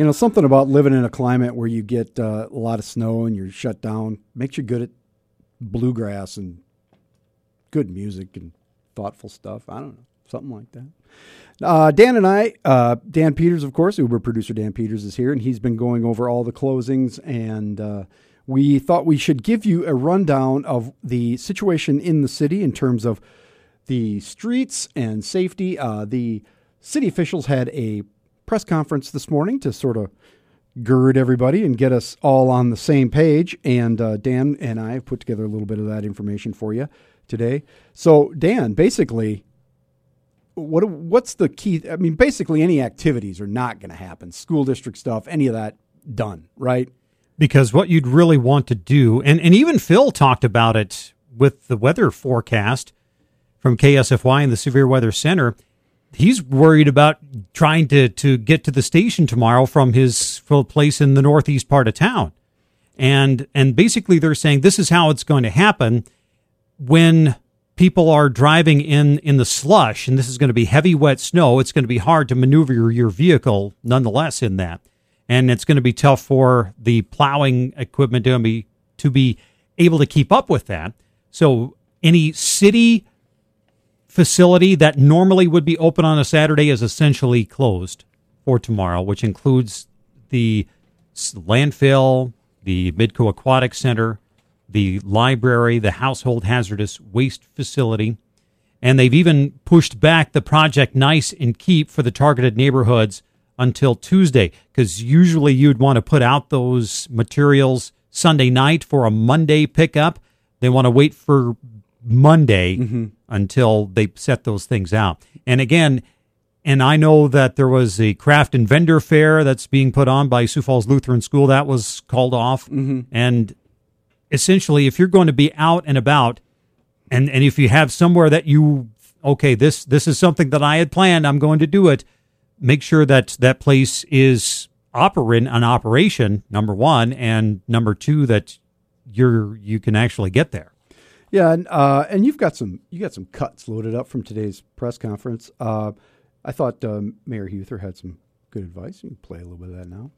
S7: You know,
S1: something about living in a climate where you get uh, a lot of snow and you're shut down makes you good at bluegrass and good music and thoughtful stuff. I don't know, something like that. Uh, Dan and I, uh, Dan Peters, of course, Uber producer Dan Peters is here, and he's been going over all the closings. And uh, we thought we should give you a rundown of the situation in the city in terms of the streets and safety. Uh, the city officials had a press conference this morning to sort of gird everybody and get us all on the same page. And uh, Dan and I have put together a little bit of that information for you today. So, Dan, basically, what what's the key? I mean, basically, any activities are not going to happen. School district stuff, any of that, done, right?
S2: because what you'd really want to do, and, and even Phil talked about it with the weather forecast from KSFY and the Severe Weather Center. He's worried about trying to, to get to the station tomorrow from his place in the northeast part of town. And and basically they're saying this is how it's going to happen when people are driving in in the slush and this is going to be heavy wet snow it's going to be hard to maneuver your, your vehicle nonetheless in that and it's going to be tough for the plowing equipment to be to be able to keep up with that so any city facility that normally would be open on a saturday is essentially closed for tomorrow which includes the landfill the midco aquatic center the library the household hazardous waste facility and they've even pushed back the project nice and keep for the targeted neighborhoods until Tuesday because usually you'd want to put out those materials Sunday night for a Monday pickup. They want to wait for Monday mm-hmm. until they set those things out. And again, and I know that there was a craft and vendor fair that's being put on by Sioux Falls Lutheran School that was called off. Mm-hmm. And essentially, if you're going to be out and about, and and if you have somewhere that you okay this this is something that I had planned I'm going to do it make sure that that place is operating an operation number 1 and number 2 that you're you can actually get there
S1: Yeah, and uh, and you've got some you got some cuts loaded up from today's press conference. Uh, I thought um, Mayor Huether had some good advice. You can play a little bit of that now.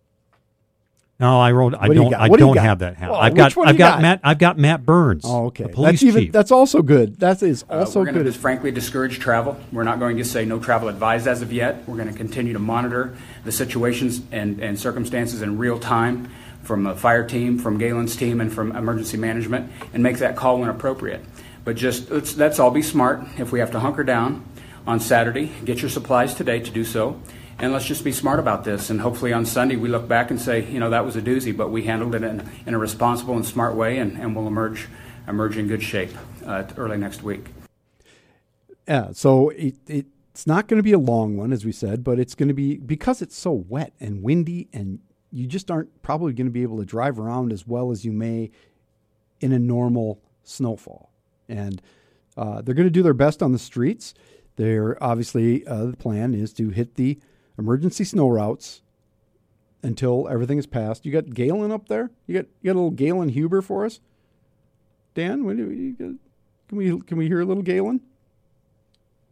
S2: no I wrote I
S1: What do you
S2: don't? I
S1: do you
S2: don't have that
S1: Well,
S2: I've got I've got,
S1: got?
S2: Matt I've got Matt Burns
S1: Oh, okay.
S2: the police
S1: That's even
S2: chief
S1: that's also good. That is
S8: Uh,
S1: also
S8: we're going to
S1: good.
S8: just frankly discourage travel. We're not going to say no travel advised as of yet. We're going to continue to monitor the situations and, and circumstances in real time from a fire team, from Galen's team, and from emergency management, and make that call when appropriate. But just let's, let's all be smart. If we have to hunker down on Saturday, get your supplies today to do so. And let's just be smart about this. And hopefully on Sunday we look back and say, you know, that was a doozy, but we handled it in, in a responsible and smart way, and, and we'll emerge emerge in good shape uh, early next week.
S1: Yeah, so it, it's not going to be a long one, as we said, but it's going to be because it's so wet and windy, and you just aren't probably going to be able to drive around as well as you may in a normal snowfall. And uh, they're going to do their best on the streets. They're obviously uh, the plan is to hit the emergency snow routes until everything is passed. You got Galen up there. You got you got a little Galen Huber for us. Dan, do can we can we hear a little Galen?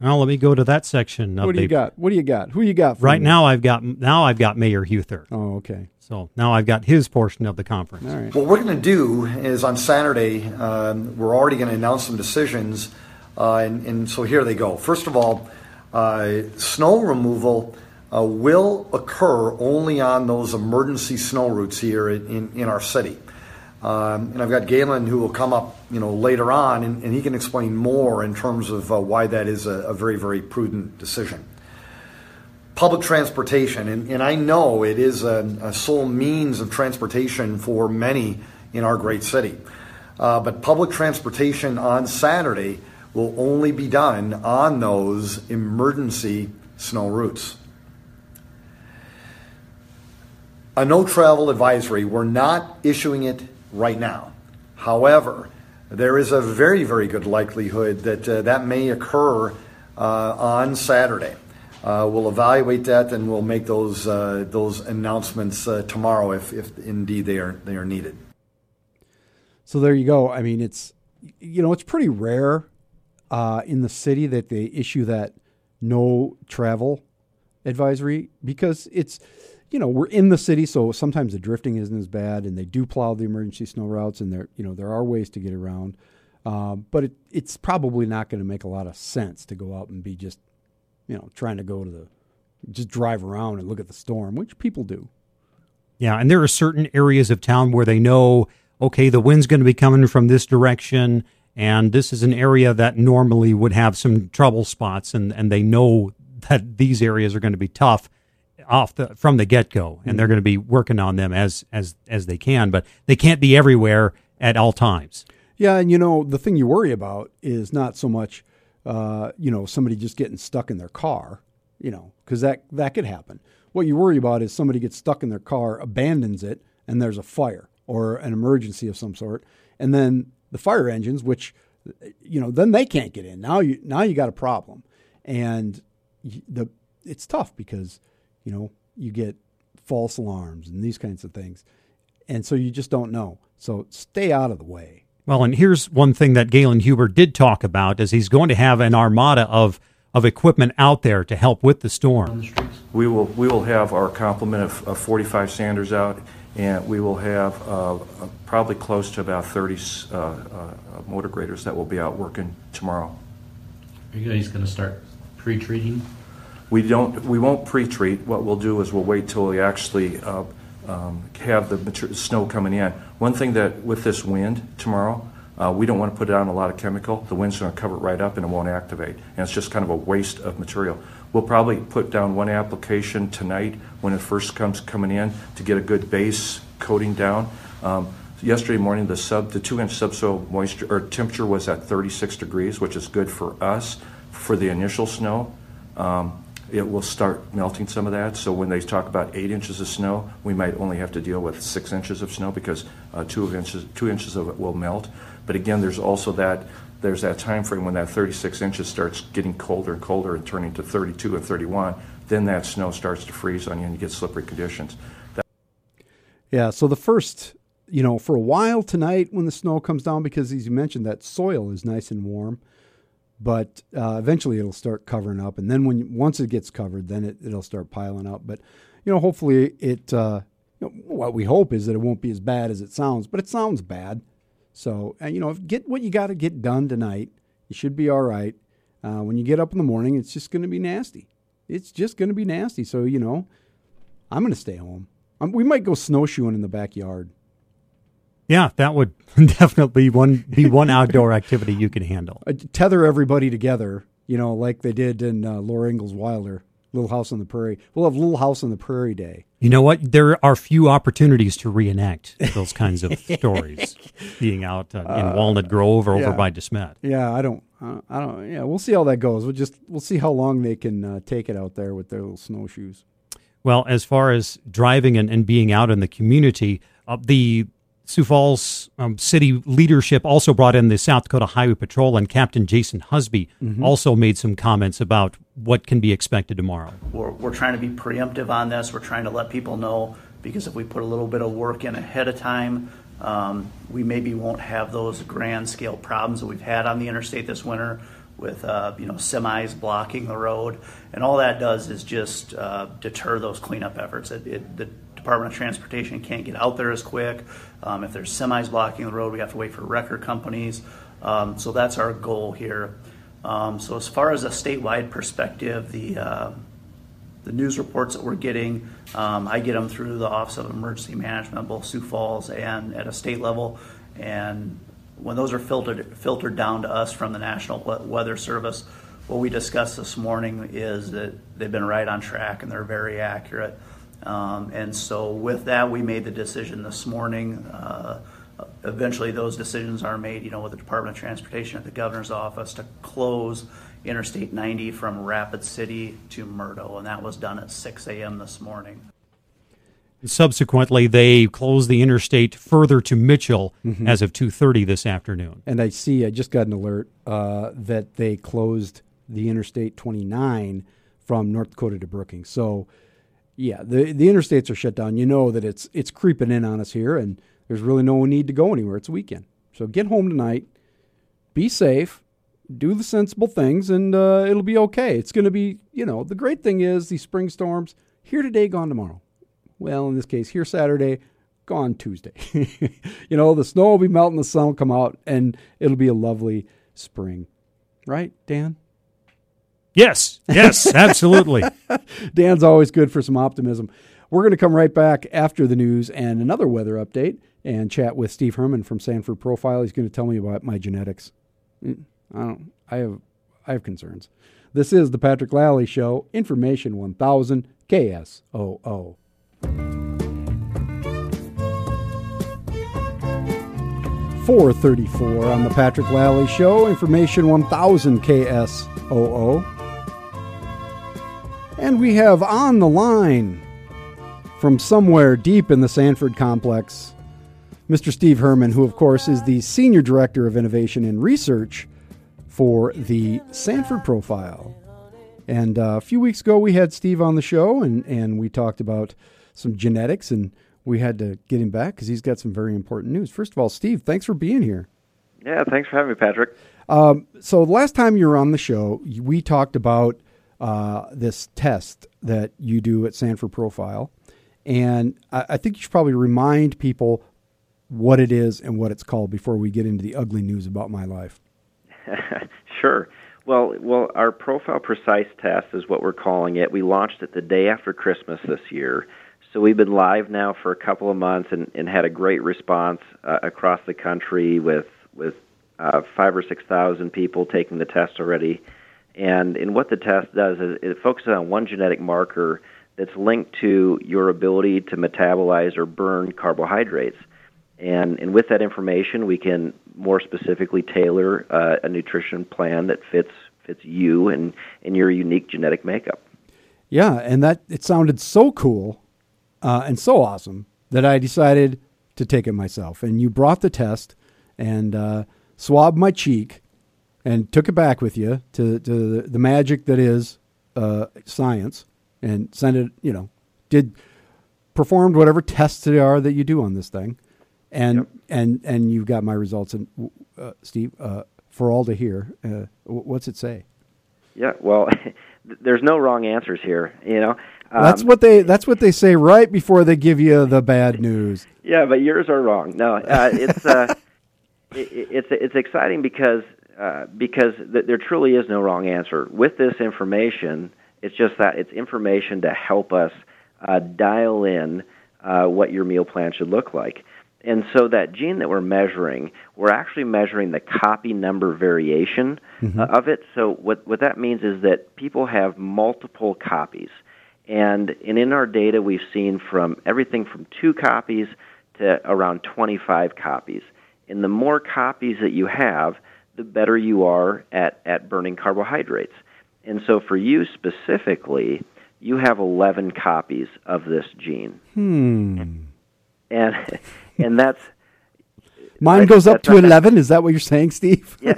S2: Well, let me go to that section. Of
S1: What do you
S2: the-
S1: got? What do you got? Who you got? For
S2: Right
S1: me?
S2: now, I've got now I've got Mayor Huether.
S1: Oh, okay.
S2: So now I've got his portion of the conference.
S1: All right.
S9: What we're going to do is on Saturday, um, we're already going to announce some decisions, uh, and, and so here they go. First of all, uh, snow removal uh, will occur only on those emergency snow routes here in, in, in our city. Um, and I've got Galen who will come up, you know, later on, and, and he can explain more in terms of uh, why that is a, a very, very prudent decision public transportation, and, and I know it is a, a sole means of transportation for many in our great city. Uh, but public transportation on Saturday will only be done on those emergency snow routes. A no travel advisory, we're not issuing it right now. However, there is a very, very good likelihood that uh, that may occur uh, on Saturday. Uh, we'll evaluate that and we'll make those uh, those announcements tomorrow if, if indeed they are they are needed.
S1: So there you go. I mean, it's you know it's pretty rare uh, in the city that they issue that no travel advisory because it's you know we're in the city, so sometimes the drifting isn't as bad, and they do plow the emergency snow routes, and there you know there are ways to get around, um, but it, it's probably not going to make a lot of sense to go out and be just you know trying to go to the just drive around and look at the storm, which people do.
S2: Yeah, and there are certain areas of town where they know, okay, the wind's going to be coming from this direction, and this is an area that normally would have some trouble spots, and, and they know that these areas are going to be tough off the from the get go, and they're going to be working on them as as as they can, but they can't be everywhere at all times.
S1: Yeah, and you know the thing you worry about is not so much, uh, you know, somebody just getting stuck in their car, you know, because that that could happen. What you worry about is somebody gets stuck in their car, abandons it, and there's a fire or an emergency of some sort, and then the fire engines, which, you know, then they can't get in. Now you now you got a problem, and the it's tough because, you know, you get false alarms and these kinds of things, and so you just don't know. So stay out of the way.
S2: Well, and here's one thing that Galen Huber did talk about is he's going to have an armada of of equipment out there to help with the storm.
S10: We will, we will have our complement of, of 45 Sanders out, and we will have uh, uh, probably close to about 30 uh, uh, motor graders that will be out working tomorrow.
S11: Are you guys going to start pre-treating?
S10: We don't, we won't pre-treat. What we'll do is we'll wait till we actually uh, um, have the snow coming in. One thing that with this wind tomorrow, uh, we don't want to put down a lot of chemical. The wind's going to cover it right up and it won't activate. And it's just kind of a waste of material. We'll probably put down one application tonight when it first comes coming in to get a good base coating down. Um, yesterday morning, the sub, the two-inch subsoil moisture or temperature was at 36 degrees, which is good for us for the initial snow. Um, it will start melting some of that. So when they talk about eight inches of snow, we might only have to deal with six inches of snow because uh, two inches two inches of it will melt. But again, there's also that there's that time frame when that 36 inches starts getting colder and colder and turning to 32 and 31. Then that snow starts to freeze on you and you get slippery conditions. That-
S1: Yeah. So the first, you know, for a while tonight when the snow comes down, because as you mentioned, that soil is nice and warm, but uh, eventually it'll start covering up, and then when once it gets covered, then it, it'll start piling up. But you know, hopefully it. Uh, you know, what we hope is that it won't be as bad as it sounds, but it sounds bad. So uh, you know, get what you got to get done tonight. You should be all right. Uh, when you get up in the morning, it's just going to be nasty. It's just going to be nasty. So you know, I'm going to stay home. Um, we might go snowshoeing in the backyard.
S2: Yeah, that would definitely one be one outdoor activity you can handle.
S1: Uh, tether everybody together, you know, like they did in uh, Laura Ingalls Wilder Little House on the Prairie. We'll have Little House on the Prairie Day.
S2: You know what? There are few opportunities to reenact those kinds of stories, being out uh, in Walnut Grove or over by DeSmet.
S1: Yeah, I don't, uh, I don't. Yeah, we'll see how that goes. We'll just we'll see how long they can uh, take it out there with their little snowshoes.
S2: Well, as far as driving and, and being out in the community, uh, the Sioux Falls um, city leadership also brought in the South Dakota Highway Patrol, and Captain Jason Husby also made some comments about what can be expected tomorrow.
S12: We're, we're trying to be preemptive on this. We're trying to let people know because if we put a little bit of work in ahead of time, um, we maybe won't have those grand scale problems that we've had on the interstate this winter with uh, you know semis blocking the road, and all that does is just uh, deter those cleanup efforts. It, it, the Department of Transportation can't get out there as quick. Um, if there's semis blocking the road, we have to wait for record companies. Um, so that's our goal here. Um, so as far as a statewide perspective, the uh, the news reports that we're getting, um, I get them through the Office of Emergency Management, both Sioux Falls and at a state level. And when those are filtered filtered down to us from the National Weather Service, what we discussed this morning is that they've been right on track and they're very accurate. Um, and so with that, we made the decision this morning. Uh, eventually, those decisions are made, you know, with the Department of Transportation at the governor's office to close Interstate 90 from Rapid City to Murdo, and that was done at 6 a.m. this morning.
S2: Subsequently, they closed the interstate further to Mitchell as of 2:30 this afternoon.
S1: And I see, I just got an alert uh, that they closed the Interstate 29 from North Dakota to Brookings. So, yeah, the the interstates are shut down. You know that it's it's creeping in on us here, and there's really no need to go anywhere. It's a weekend, so get home tonight, be safe, do the sensible things, and uh, it'll be okay. It's going to be, you know, the great thing is these spring storms here today, gone tomorrow. Well, in this case, here Saturday, gone Tuesday. you know, the snow will be melting, the sun will come out, and it'll be a lovely spring. Right, Dan?
S2: Yes, yes, absolutely.
S1: Dan's always good for some optimism. We're going to come right back after the news and another weather update and chat with Steve Herman from Sanford Profile. He's going to tell me about my genetics. Mm, I don't. I have. I have concerns. This is the Patrick Lally Show. Information 1000 KSOO. 434 on the Patrick Lally Show. Information 1000 KSOO. And we have on the line from somewhere deep in the Sanford complex, Mr. Steve Herman, who, of course, is the Senior Director of Innovation and Research for the Sanford Profile. And uh, a few weeks ago, we had Steve on the show, and, and we talked about some genetics, and we had to get him back because he's got some very important news. First of all, Steve, thanks for being here.
S13: Yeah, thanks for having me, Patrick.
S1: Um, so the last time you were on the show, we talked about uh, this test that you do at Sanford Profile, and I, I think you should probably remind people what it is and what it's called before we get into the ugly news about my life.
S13: sure. Well, well, our Profile Precise test is what we're calling it. We launched it the day after Christmas this year. So we've been live now for a couple of months and, and had a great response uh, across the country with with uh, five or six thousand people taking the test already. And and what the test does is it focuses on one genetic marker that's linked to your ability to metabolize or burn carbohydrates. And and with that information, we can more specifically tailor uh, a nutrition plan that fits fits you and and your unique genetic makeup.
S1: Yeah, and that it sounded so cool uh, and so awesome that I decided to take it myself. And you brought the test and uh, swabbed my cheek and took it back with you to, to the magic that is uh, science and sent it, you know, did performed whatever tests there are that you do on this thing. And and and you've got my results. And uh, Steve, uh, for all to hear, uh, what's it say?
S13: Yeah, well, there's no wrong answers here. You know, um,
S1: that's what they that's what they say right before they give you the bad news.
S13: Yeah, but yours are wrong. No, uh, it's uh, it, it's it's exciting because uh, because th- there truly is no wrong answer with this information. It's just that it's information to help us uh, dial in uh, what your meal plan should look like. and so that gene that we're measuring, we're actually measuring the copy number variation
S14: Mhm.
S13: uh, of it. So what what that means is that people have multiple copies, and and in our data we've seen from everything from two copies to around 25 copies. And the more copies that you have, the better you are at at burning carbohydrates. And so for you specifically, you have 11 copies of this gene,
S1: Hmm.
S13: and and that's
S1: Mine goes up to eleven. Is that what you're saying, Steve?
S13: yeah,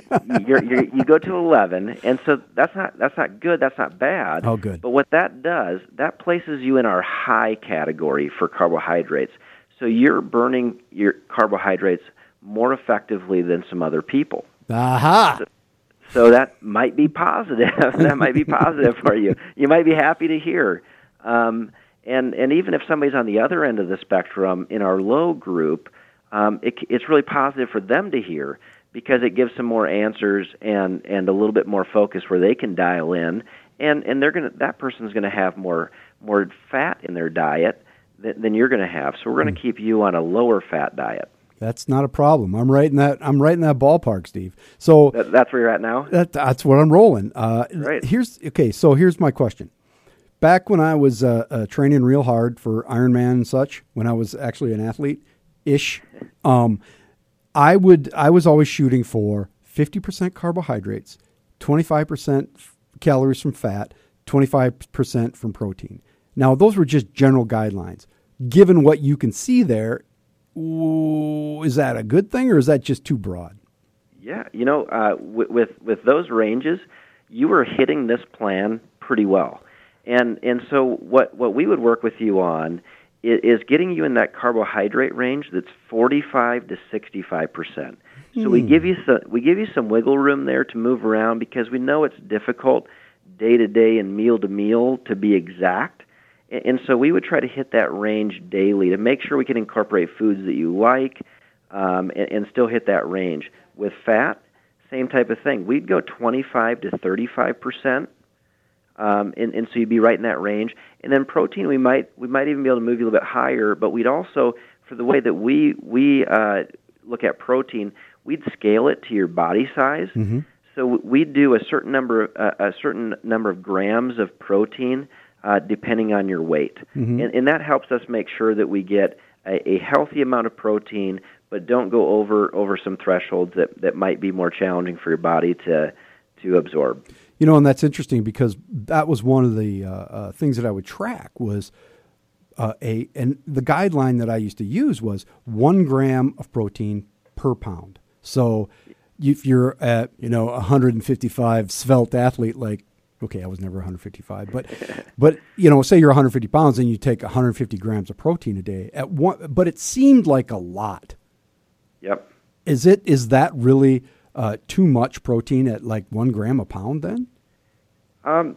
S13: you're, you're, you go to 11, and so that's not that's not good. That's not bad.
S1: Oh, good.
S13: But what that does, that places you in our high category for carbohydrates. So you're burning your carbohydrates more effectively than some other people.
S1: Aha.
S13: So that might be positive. that might be positive for you. You might be happy to hear. Um, and and even if somebody's on the other end of the spectrum in our low group, um, it, it's really positive for them to hear because it gives some more answers and and a little bit more focus where they can dial in. And and they're gonna that person's gonna have more more fat in their diet than, than you're gonna have. So we're gonna keep you on a lower fat diet.
S1: That's not a problem. I'm right in that. I'm right in that ballpark, Steve. So
S13: That, that's where you're at now.
S1: That, that's what I'm rolling. Uh,
S13: Right.
S1: Here's okay. So here's my question. Back when I was uh, uh, training real hard for Ironman and such, when I was actually an athlete ish, um, I would I was always shooting for 50% carbohydrates, 25% calories from fat, 25% from protein. Now those were just general guidelines. Given what you can see there, is that a good thing or is that just too broad?
S13: Yeah, you know, uh, with, with with those ranges, you were hitting this plan pretty well, and and so what what we would work with you on is, is getting you in that carbohydrate range that's forty five to sixty five percent. So we
S14: Hmm.
S13: give you some we give you some wiggle room there to move around because we know it's difficult day to day and meal to meal to be exact. And so we would try to hit that range daily to make sure we can incorporate foods that you like um, and, and still hit that range. With fat, same type of thing. We'd go 25 to 35 percent, um, and, and so you'd be right in that range. And then protein, we might we might even be able to move you a little bit higher. But we'd also, for the way that we we uh, look at protein, we'd scale it to your body size.
S1: Mm-hmm.
S13: So we'd do a certain number, uh, a certain number of grams of protein, uh, depending on your weight,
S1: Mhm.
S13: and, and that helps us make sure that we get a, a healthy amount of protein, but don't go over over some thresholds that that might be more challenging for your body to to absorb.
S1: You know, and that's interesting because that was one of the uh, uh, things that I would track was uh, a and the guideline that I used to use was one gram of protein per pound. So if you're at you know a 155 svelte athlete like okay I was never 155 but but you know say you're 150 pounds and you take 150 grams of protein a day at one but it seemed like a lot.
S13: Yep.
S1: Is it is that really uh, too much protein at like one gram a pound then?
S13: Um,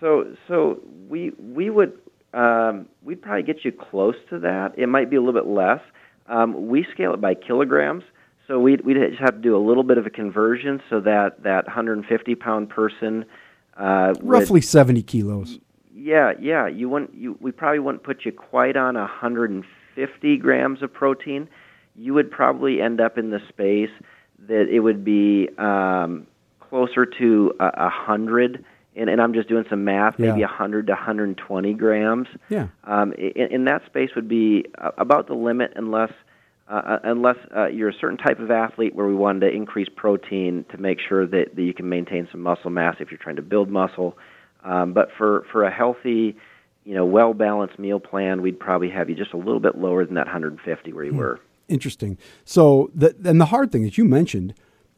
S13: so so we we would um, we'd probably get you close to that. It might be a little bit less. Um, we scale it by kilograms, so we'd we'd just have to do a little bit of a conversion so that that 150 pound person uh,
S1: Roughly 70 kilos.
S13: yeah, yeah. You wouldn't. You we probably wouldn't put you quite on 150 grams of protein. You would probably end up in the space that it would be um, closer to a, a hundred. And, and I'm just doing some math. Maybe
S1: Yeah.
S13: a 100 to 120 grams.
S1: Yeah.
S13: Um, in, in that space would be about the limit, unless uh, unless uh, you're a certain type of athlete where we wanted to increase protein to make sure that, that you can maintain some muscle mass if you're trying to build muscle. Um, but for, for a healthy, you know, well balanced meal plan, we'd probably have you just a little bit lower than that 150 where you were.
S1: Interesting. So, the, and the hard thing, as you mentioned,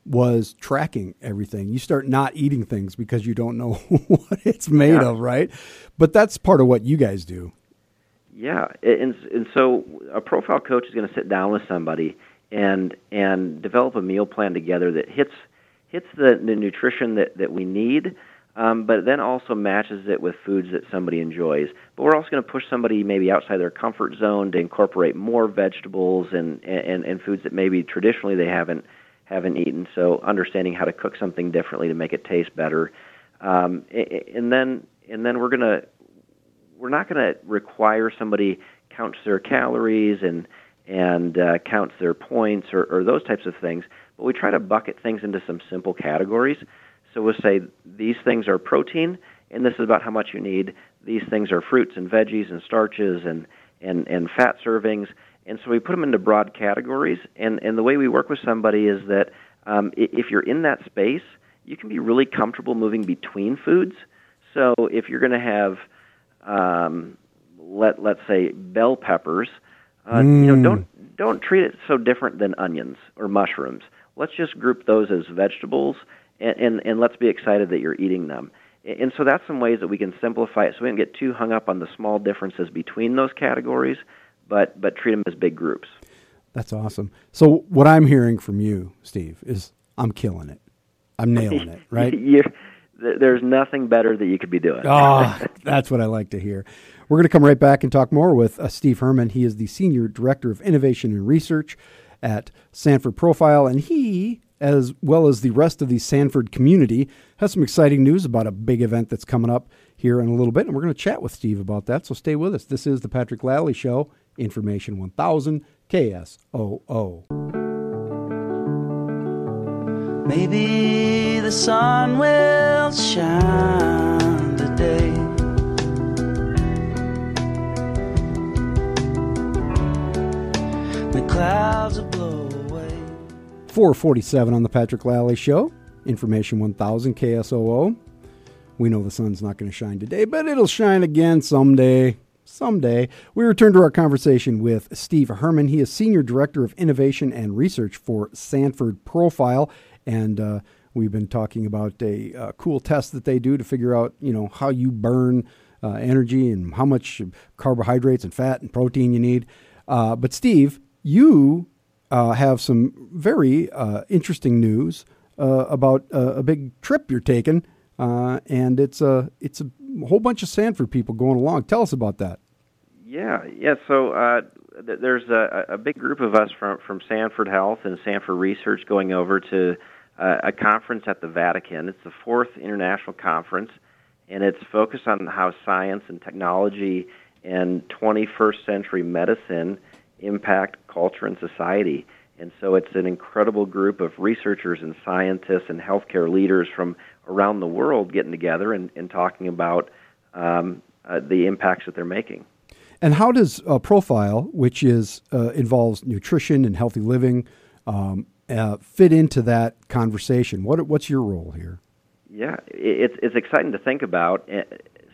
S1: was tracking everything. You start not eating things because you don't know what it's made
S13: Yeah.
S1: of, right? But that's part of what you guys do.
S13: Yeah, and and so a profile coach is going to sit down with somebody and and develop a meal plan together that hits hits the, the nutrition that that we need, um, but then also matches it with foods that somebody enjoys. But we're also going to push somebody maybe outside their comfort zone to incorporate more vegetables and and and foods that maybe traditionally they haven't haven't eaten. So understanding how to cook something differently to make it taste better, um, and then and then we're going to we're not going to require somebody counts their calories and and uh, counts their points or, or those types of things. But we try to bucket things into some simple categories. So we'll say these things are protein, and this is about how much you need. These things are fruits and veggies and starches and, and, and fat servings. And so we put them into broad categories. And, and the way we work with somebody is that um, if you're in that space, you can be really comfortable moving between foods. So if you're going to have, um, let let's say bell peppers, uh, you know,
S1: Mm.
S13: don't don't treat it so different than onions or mushrooms. Let's just group those as vegetables, and and, and let's be excited that you're eating them. And so that's some ways that we can simplify it, so we don't get too hung up on the small differences between those categories, but but treat them as big groups.
S1: That's awesome. So what I'm hearing from you, Steve, is I'm killing it. I'm nailing it, right?
S13: You're, there's nothing better that you could be doing.
S1: Oh, that's what I like to hear. We're going to come right back and talk more with uh, Steve Herman. He is the Senior Director of Innovation and Research at Sanford Profile, and he, as well as the rest of the Sanford community, has some exciting news about a big event that's coming up here in a little bit, and we're going to chat with Steve about that. So stay with us. This is the Patrick Lally Show, Information 1000 KSOO.
S6: Maybe the sun will shine today. The clouds will blow away.
S1: 447 on the Patrick Lally Show, Information 1000 KSOO. We know the sun's not going to shine today, but it'll shine again someday. Someday. We return to our conversation with Steve Herman. He is Senior Director of Innovation and Research for Sanford Profile. And uh, we've been talking about a uh, cool test that they do to figure out, you know, how you burn uh, energy and how much carbohydrates and fat and protein you need. Uh, but, Steve, you uh, have some very uh, interesting news about a big trip you're taking, and it's a it's a whole bunch of Sanford people going along. Tell us about that.
S13: Yeah, yeah. So uh, th- there's a, a big group of us from from Sanford Health and Sanford Research going over to uh, a conference at the Vatican. It's the fourth international conference, and it's focused on how science and technology and 21st century medicine impact culture and society. And so it's an incredible group of researchers and scientists and healthcare leaders from around the world getting together and, and talking about um, uh, the impacts that they're making.
S1: And how does uh, Profile, which is uh, involves nutrition and healthy living, um, uh, fit into that conversation? What what's your role here?
S13: Yeah, it's it's exciting to think about. Uh,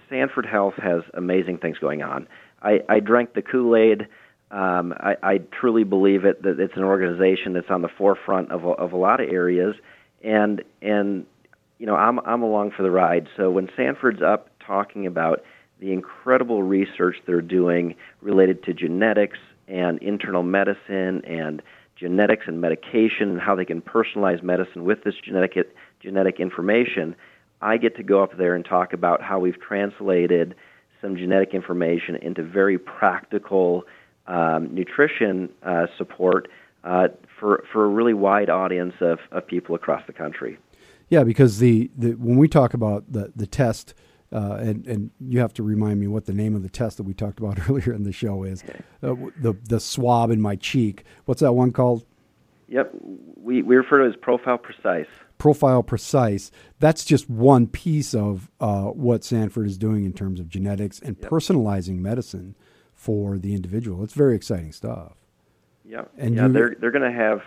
S13: Sanford Health has amazing things going on. I, I drank the Kool Aid. Um, I, I truly believe it that it's an organization that's on the forefront of a, of a lot of areas, and and you know I'm I'm along for the ride. So when Sanford's up talking about the incredible research they're doing related to genetics and internal medicine and genetics and medication and how they can personalize medicine with this genetic genetic information, I get to go up there and talk about how we've translated some genetic information into very practical um, nutrition uh, support uh, for for a really wide audience of, of people across the country.
S1: Yeah, because the, the when we talk about the the test, uh, and and you have to remind me what the name of the test that we talked about earlier in the show is, uh, the the swab in my cheek. What's that one called?
S13: Yep, we we refer to it as profile precise.
S1: Profile Precise. That's just one piece of uh, what Sanford is doing in terms of genetics and personalizing medicine for the individual. It's very exciting stuff.
S13: Yep.
S1: And
S13: yeah,
S1: you-
S13: they're they're going to have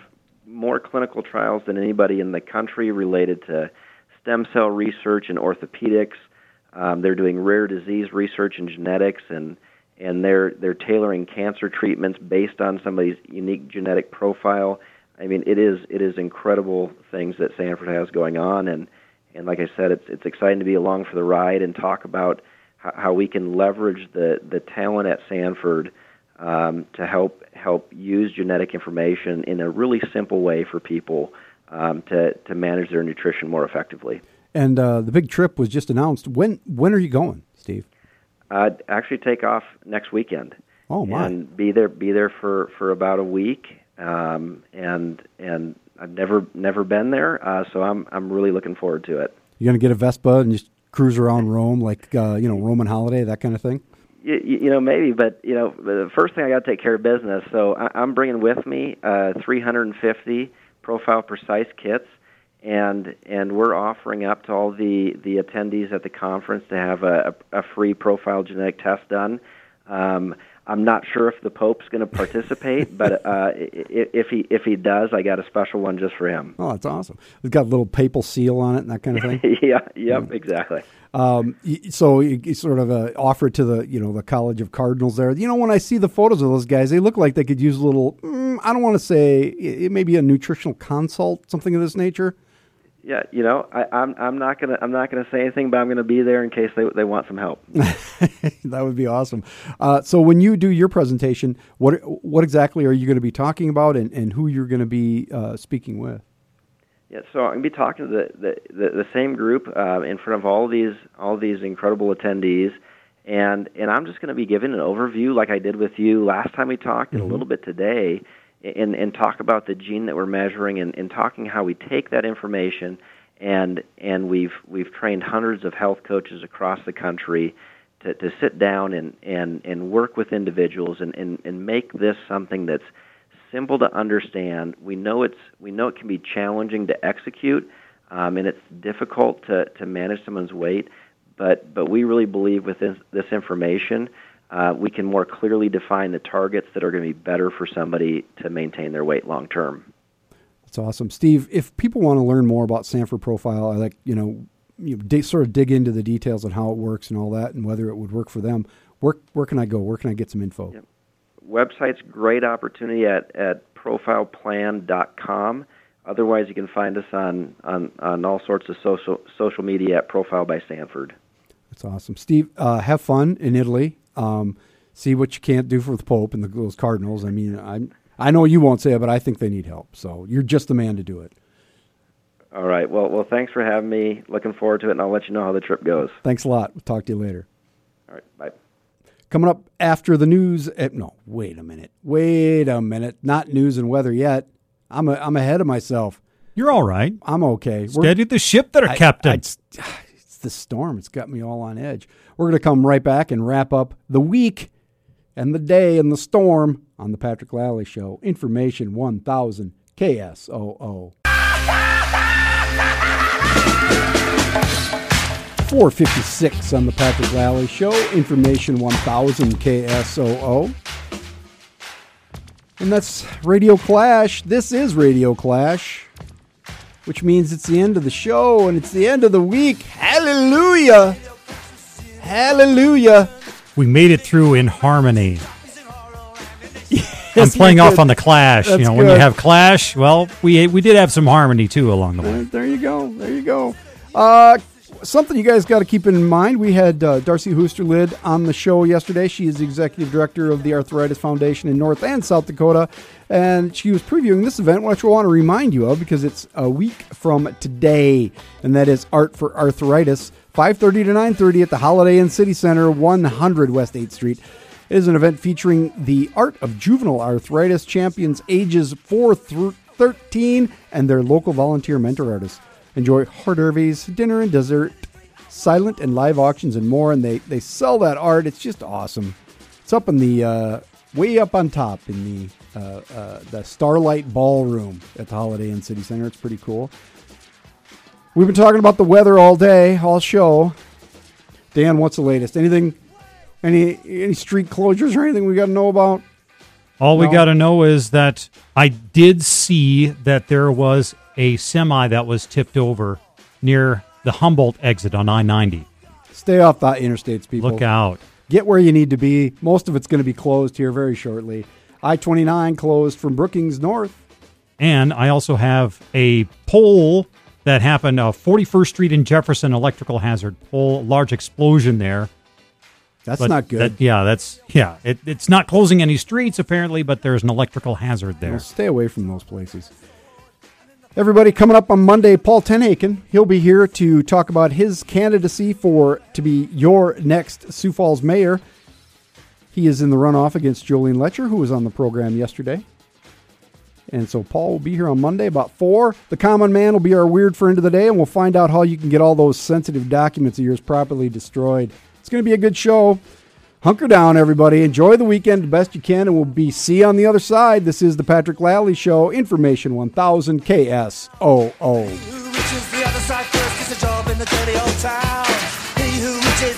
S13: more clinical trials than anybody in the country related to stem cell research and orthopedics. Um, they're doing rare disease research and genetics, and and they're they're tailoring cancer treatments based on somebody's unique genetic profile. I mean, it is it is incredible things that Sanford has going on, and and like I said, it's it's exciting to be along for the ride and talk about how, how we can leverage the the talent at Sanford um, to help help use genetic information in a really simple way for people um, to to manage their nutrition more effectively.
S1: And uh, the big trip was just announced. When when are you going, Steve?
S13: I'd actually take off next weekend.
S1: Oh, my.
S13: And be there be there for for about a week. Um, and and I've never never been there, uh, so I'm I'm really looking forward to it.
S1: You're going to get a Vespa and just cruise around Rome like uh, you know Roman holiday, that kind of thing.
S13: You, you know, maybe, but you know, the first thing I got to take care of business. So I, I'm bringing with me uh, 350 Profile Precise kits, and and we're offering up to all the the attendees at the conference to have a, a, a free profile genetic test done. Um, I'm not sure if the Pope's going to participate, but uh, if he if he does, I got a special one just for him.
S1: Oh, that's awesome. It's got a little papal seal on it and that kind of thing.
S13: yeah, yep, exactly.
S1: Um, so you, you sort of uh, offer it to the you know the College of Cardinals there. You know, when I see the photos of those guys, they look like they could use a little. Mm, I don't want to say it may be a nutritional consult, something of this nature.
S13: Yeah, you know, I, I'm I'm not gonna I'm not gonna say anything, but I'm gonna be there in case they they want some help.
S1: that would be awesome. Uh, so when you do your presentation, what what exactly are you going to be talking about, and, and who you're going to be uh, speaking with?
S13: Yeah, so I'm gonna be talking to the the, the, the same group uh, in front of all these all these incredible attendees, and and I'm just gonna be giving an overview like I did with you last time we talked, and a little bit today, and and talk about the gene that we're measuring, and, and talking how we take that information, and and we've we've trained hundreds of health coaches across the country. To, to sit down and, and, and work with individuals and, and, and make this something that's simple to understand. We know it's we know it can be challenging to execute, um, and it's difficult to, to manage someone's weight. But but we really believe with this, this information, uh, we can more clearly define the targets that are going to be better for somebody to maintain their weight long term.
S1: That's awesome, Steve. If people want to learn more about Sanford Profile, I like you know, you know, dig, sort of dig into the details on how it works and all that, and whether it would work for them. Where where can I go? Where can I get some info?
S13: Website's great opportunity at at profileplan.com. Otherwise, you can find us on, on, on all sorts of social social media at Profile by Sanford.
S1: That's awesome, Steve. Uh, have fun in Italy. Um, see what you can't do for the Pope and the, those Cardinals. I mean, I I know you won't say it, but I think they need help. So you're just the man to do it.
S13: All right. Well, well, thanks for having me. Looking forward to it, and I'll let you know how the trip goes.
S1: Thanks a lot. We'll talk to you later.
S13: All right. Bye.
S1: Coming up after the news. eh, no, wait a minute. Wait a minute. Not news and weather yet. I'm a, I'm ahead of myself.
S2: You're all right.
S1: I'm okay.
S2: Steady the ship there,
S1: I-
S2: Captain.
S1: I- it's, it's the storm. It's got me all on edge. We're going to come right back and wrap up the week and the day and the storm on the Patrick Lally Show. Information 1000 KSOO. 456 on the Patrick Lally Show. Information 1000 KSOO. And that's Radio Clash. This is Radio Clash, which means it's the end of the show and it's the end of the week. Hallelujah! Hallelujah!
S2: we made it through in harmony. I'm playing off on the clash. you
S1: That's
S2: know, when you have clash, well, we we did have some harmony too along the way.
S1: There, there you go. There you go. Uh, something you guys got to keep in mind. We had uh, Darcy Hoosterlid on the show yesterday. She is the executive director of the Arthritis Foundation in North and South Dakota, and she was previewing this event, which I want to remind you of because it's a week from today, and that is Art for Arthritis, 5:30 to 9:30 at the Holiday Inn City Center, 100 West 8th Street. It is an event featuring the art of juvenile arthritis champions ages 4 through 13 and their local volunteer mentor artists. Enjoy hors d'oeuvres, dinner and dessert, silent and live auctions, and more. And they, they sell that art. It's just awesome. It's up in the uh, way up on top in the uh, uh, the Starlight Ballroom at the Holiday Inn City Center. It's pretty cool. We've been talking about the weather all day, all show. Dan, what's the latest? Anything? Any any street closures or anything we got to know about?
S2: All we
S1: No.
S2: got to know is that I did see that there was a semi that was tipped over near the Humboldt exit on I 90.
S1: Stay off the interstates, people.
S2: Look out.
S1: Get where you need to be. Most of it's going to be closed here very shortly. I 29 closed from Brookings North.
S2: And I also have a pole that happened, uh, 41st Street in Jefferson, electrical hazard pole, large explosion there.
S1: That's
S2: But
S1: not good.
S2: that- yeah, that's yeah. It, it's not closing any streets apparently, but there's an electrical hazard there.
S1: Well, stay away from those places. Everybody coming up on Monday, Paul TenHaken. He'll be here to talk about his candidacy for to be your next Sioux Falls mayor. He is in the runoff against Jolene Loetscher, who was on the program yesterday. And so Paul will be here on Monday about four. The common man will be our weird friend of the day, and we'll find out how you can get all those sensitive documents of yours properly destroyed. It's going to be a good show. Hunker down, everybody. Enjoy the weekend the best you can, and we'll be see you on the other side. This is the Patrick Lally Show, Information 1000 KSOO.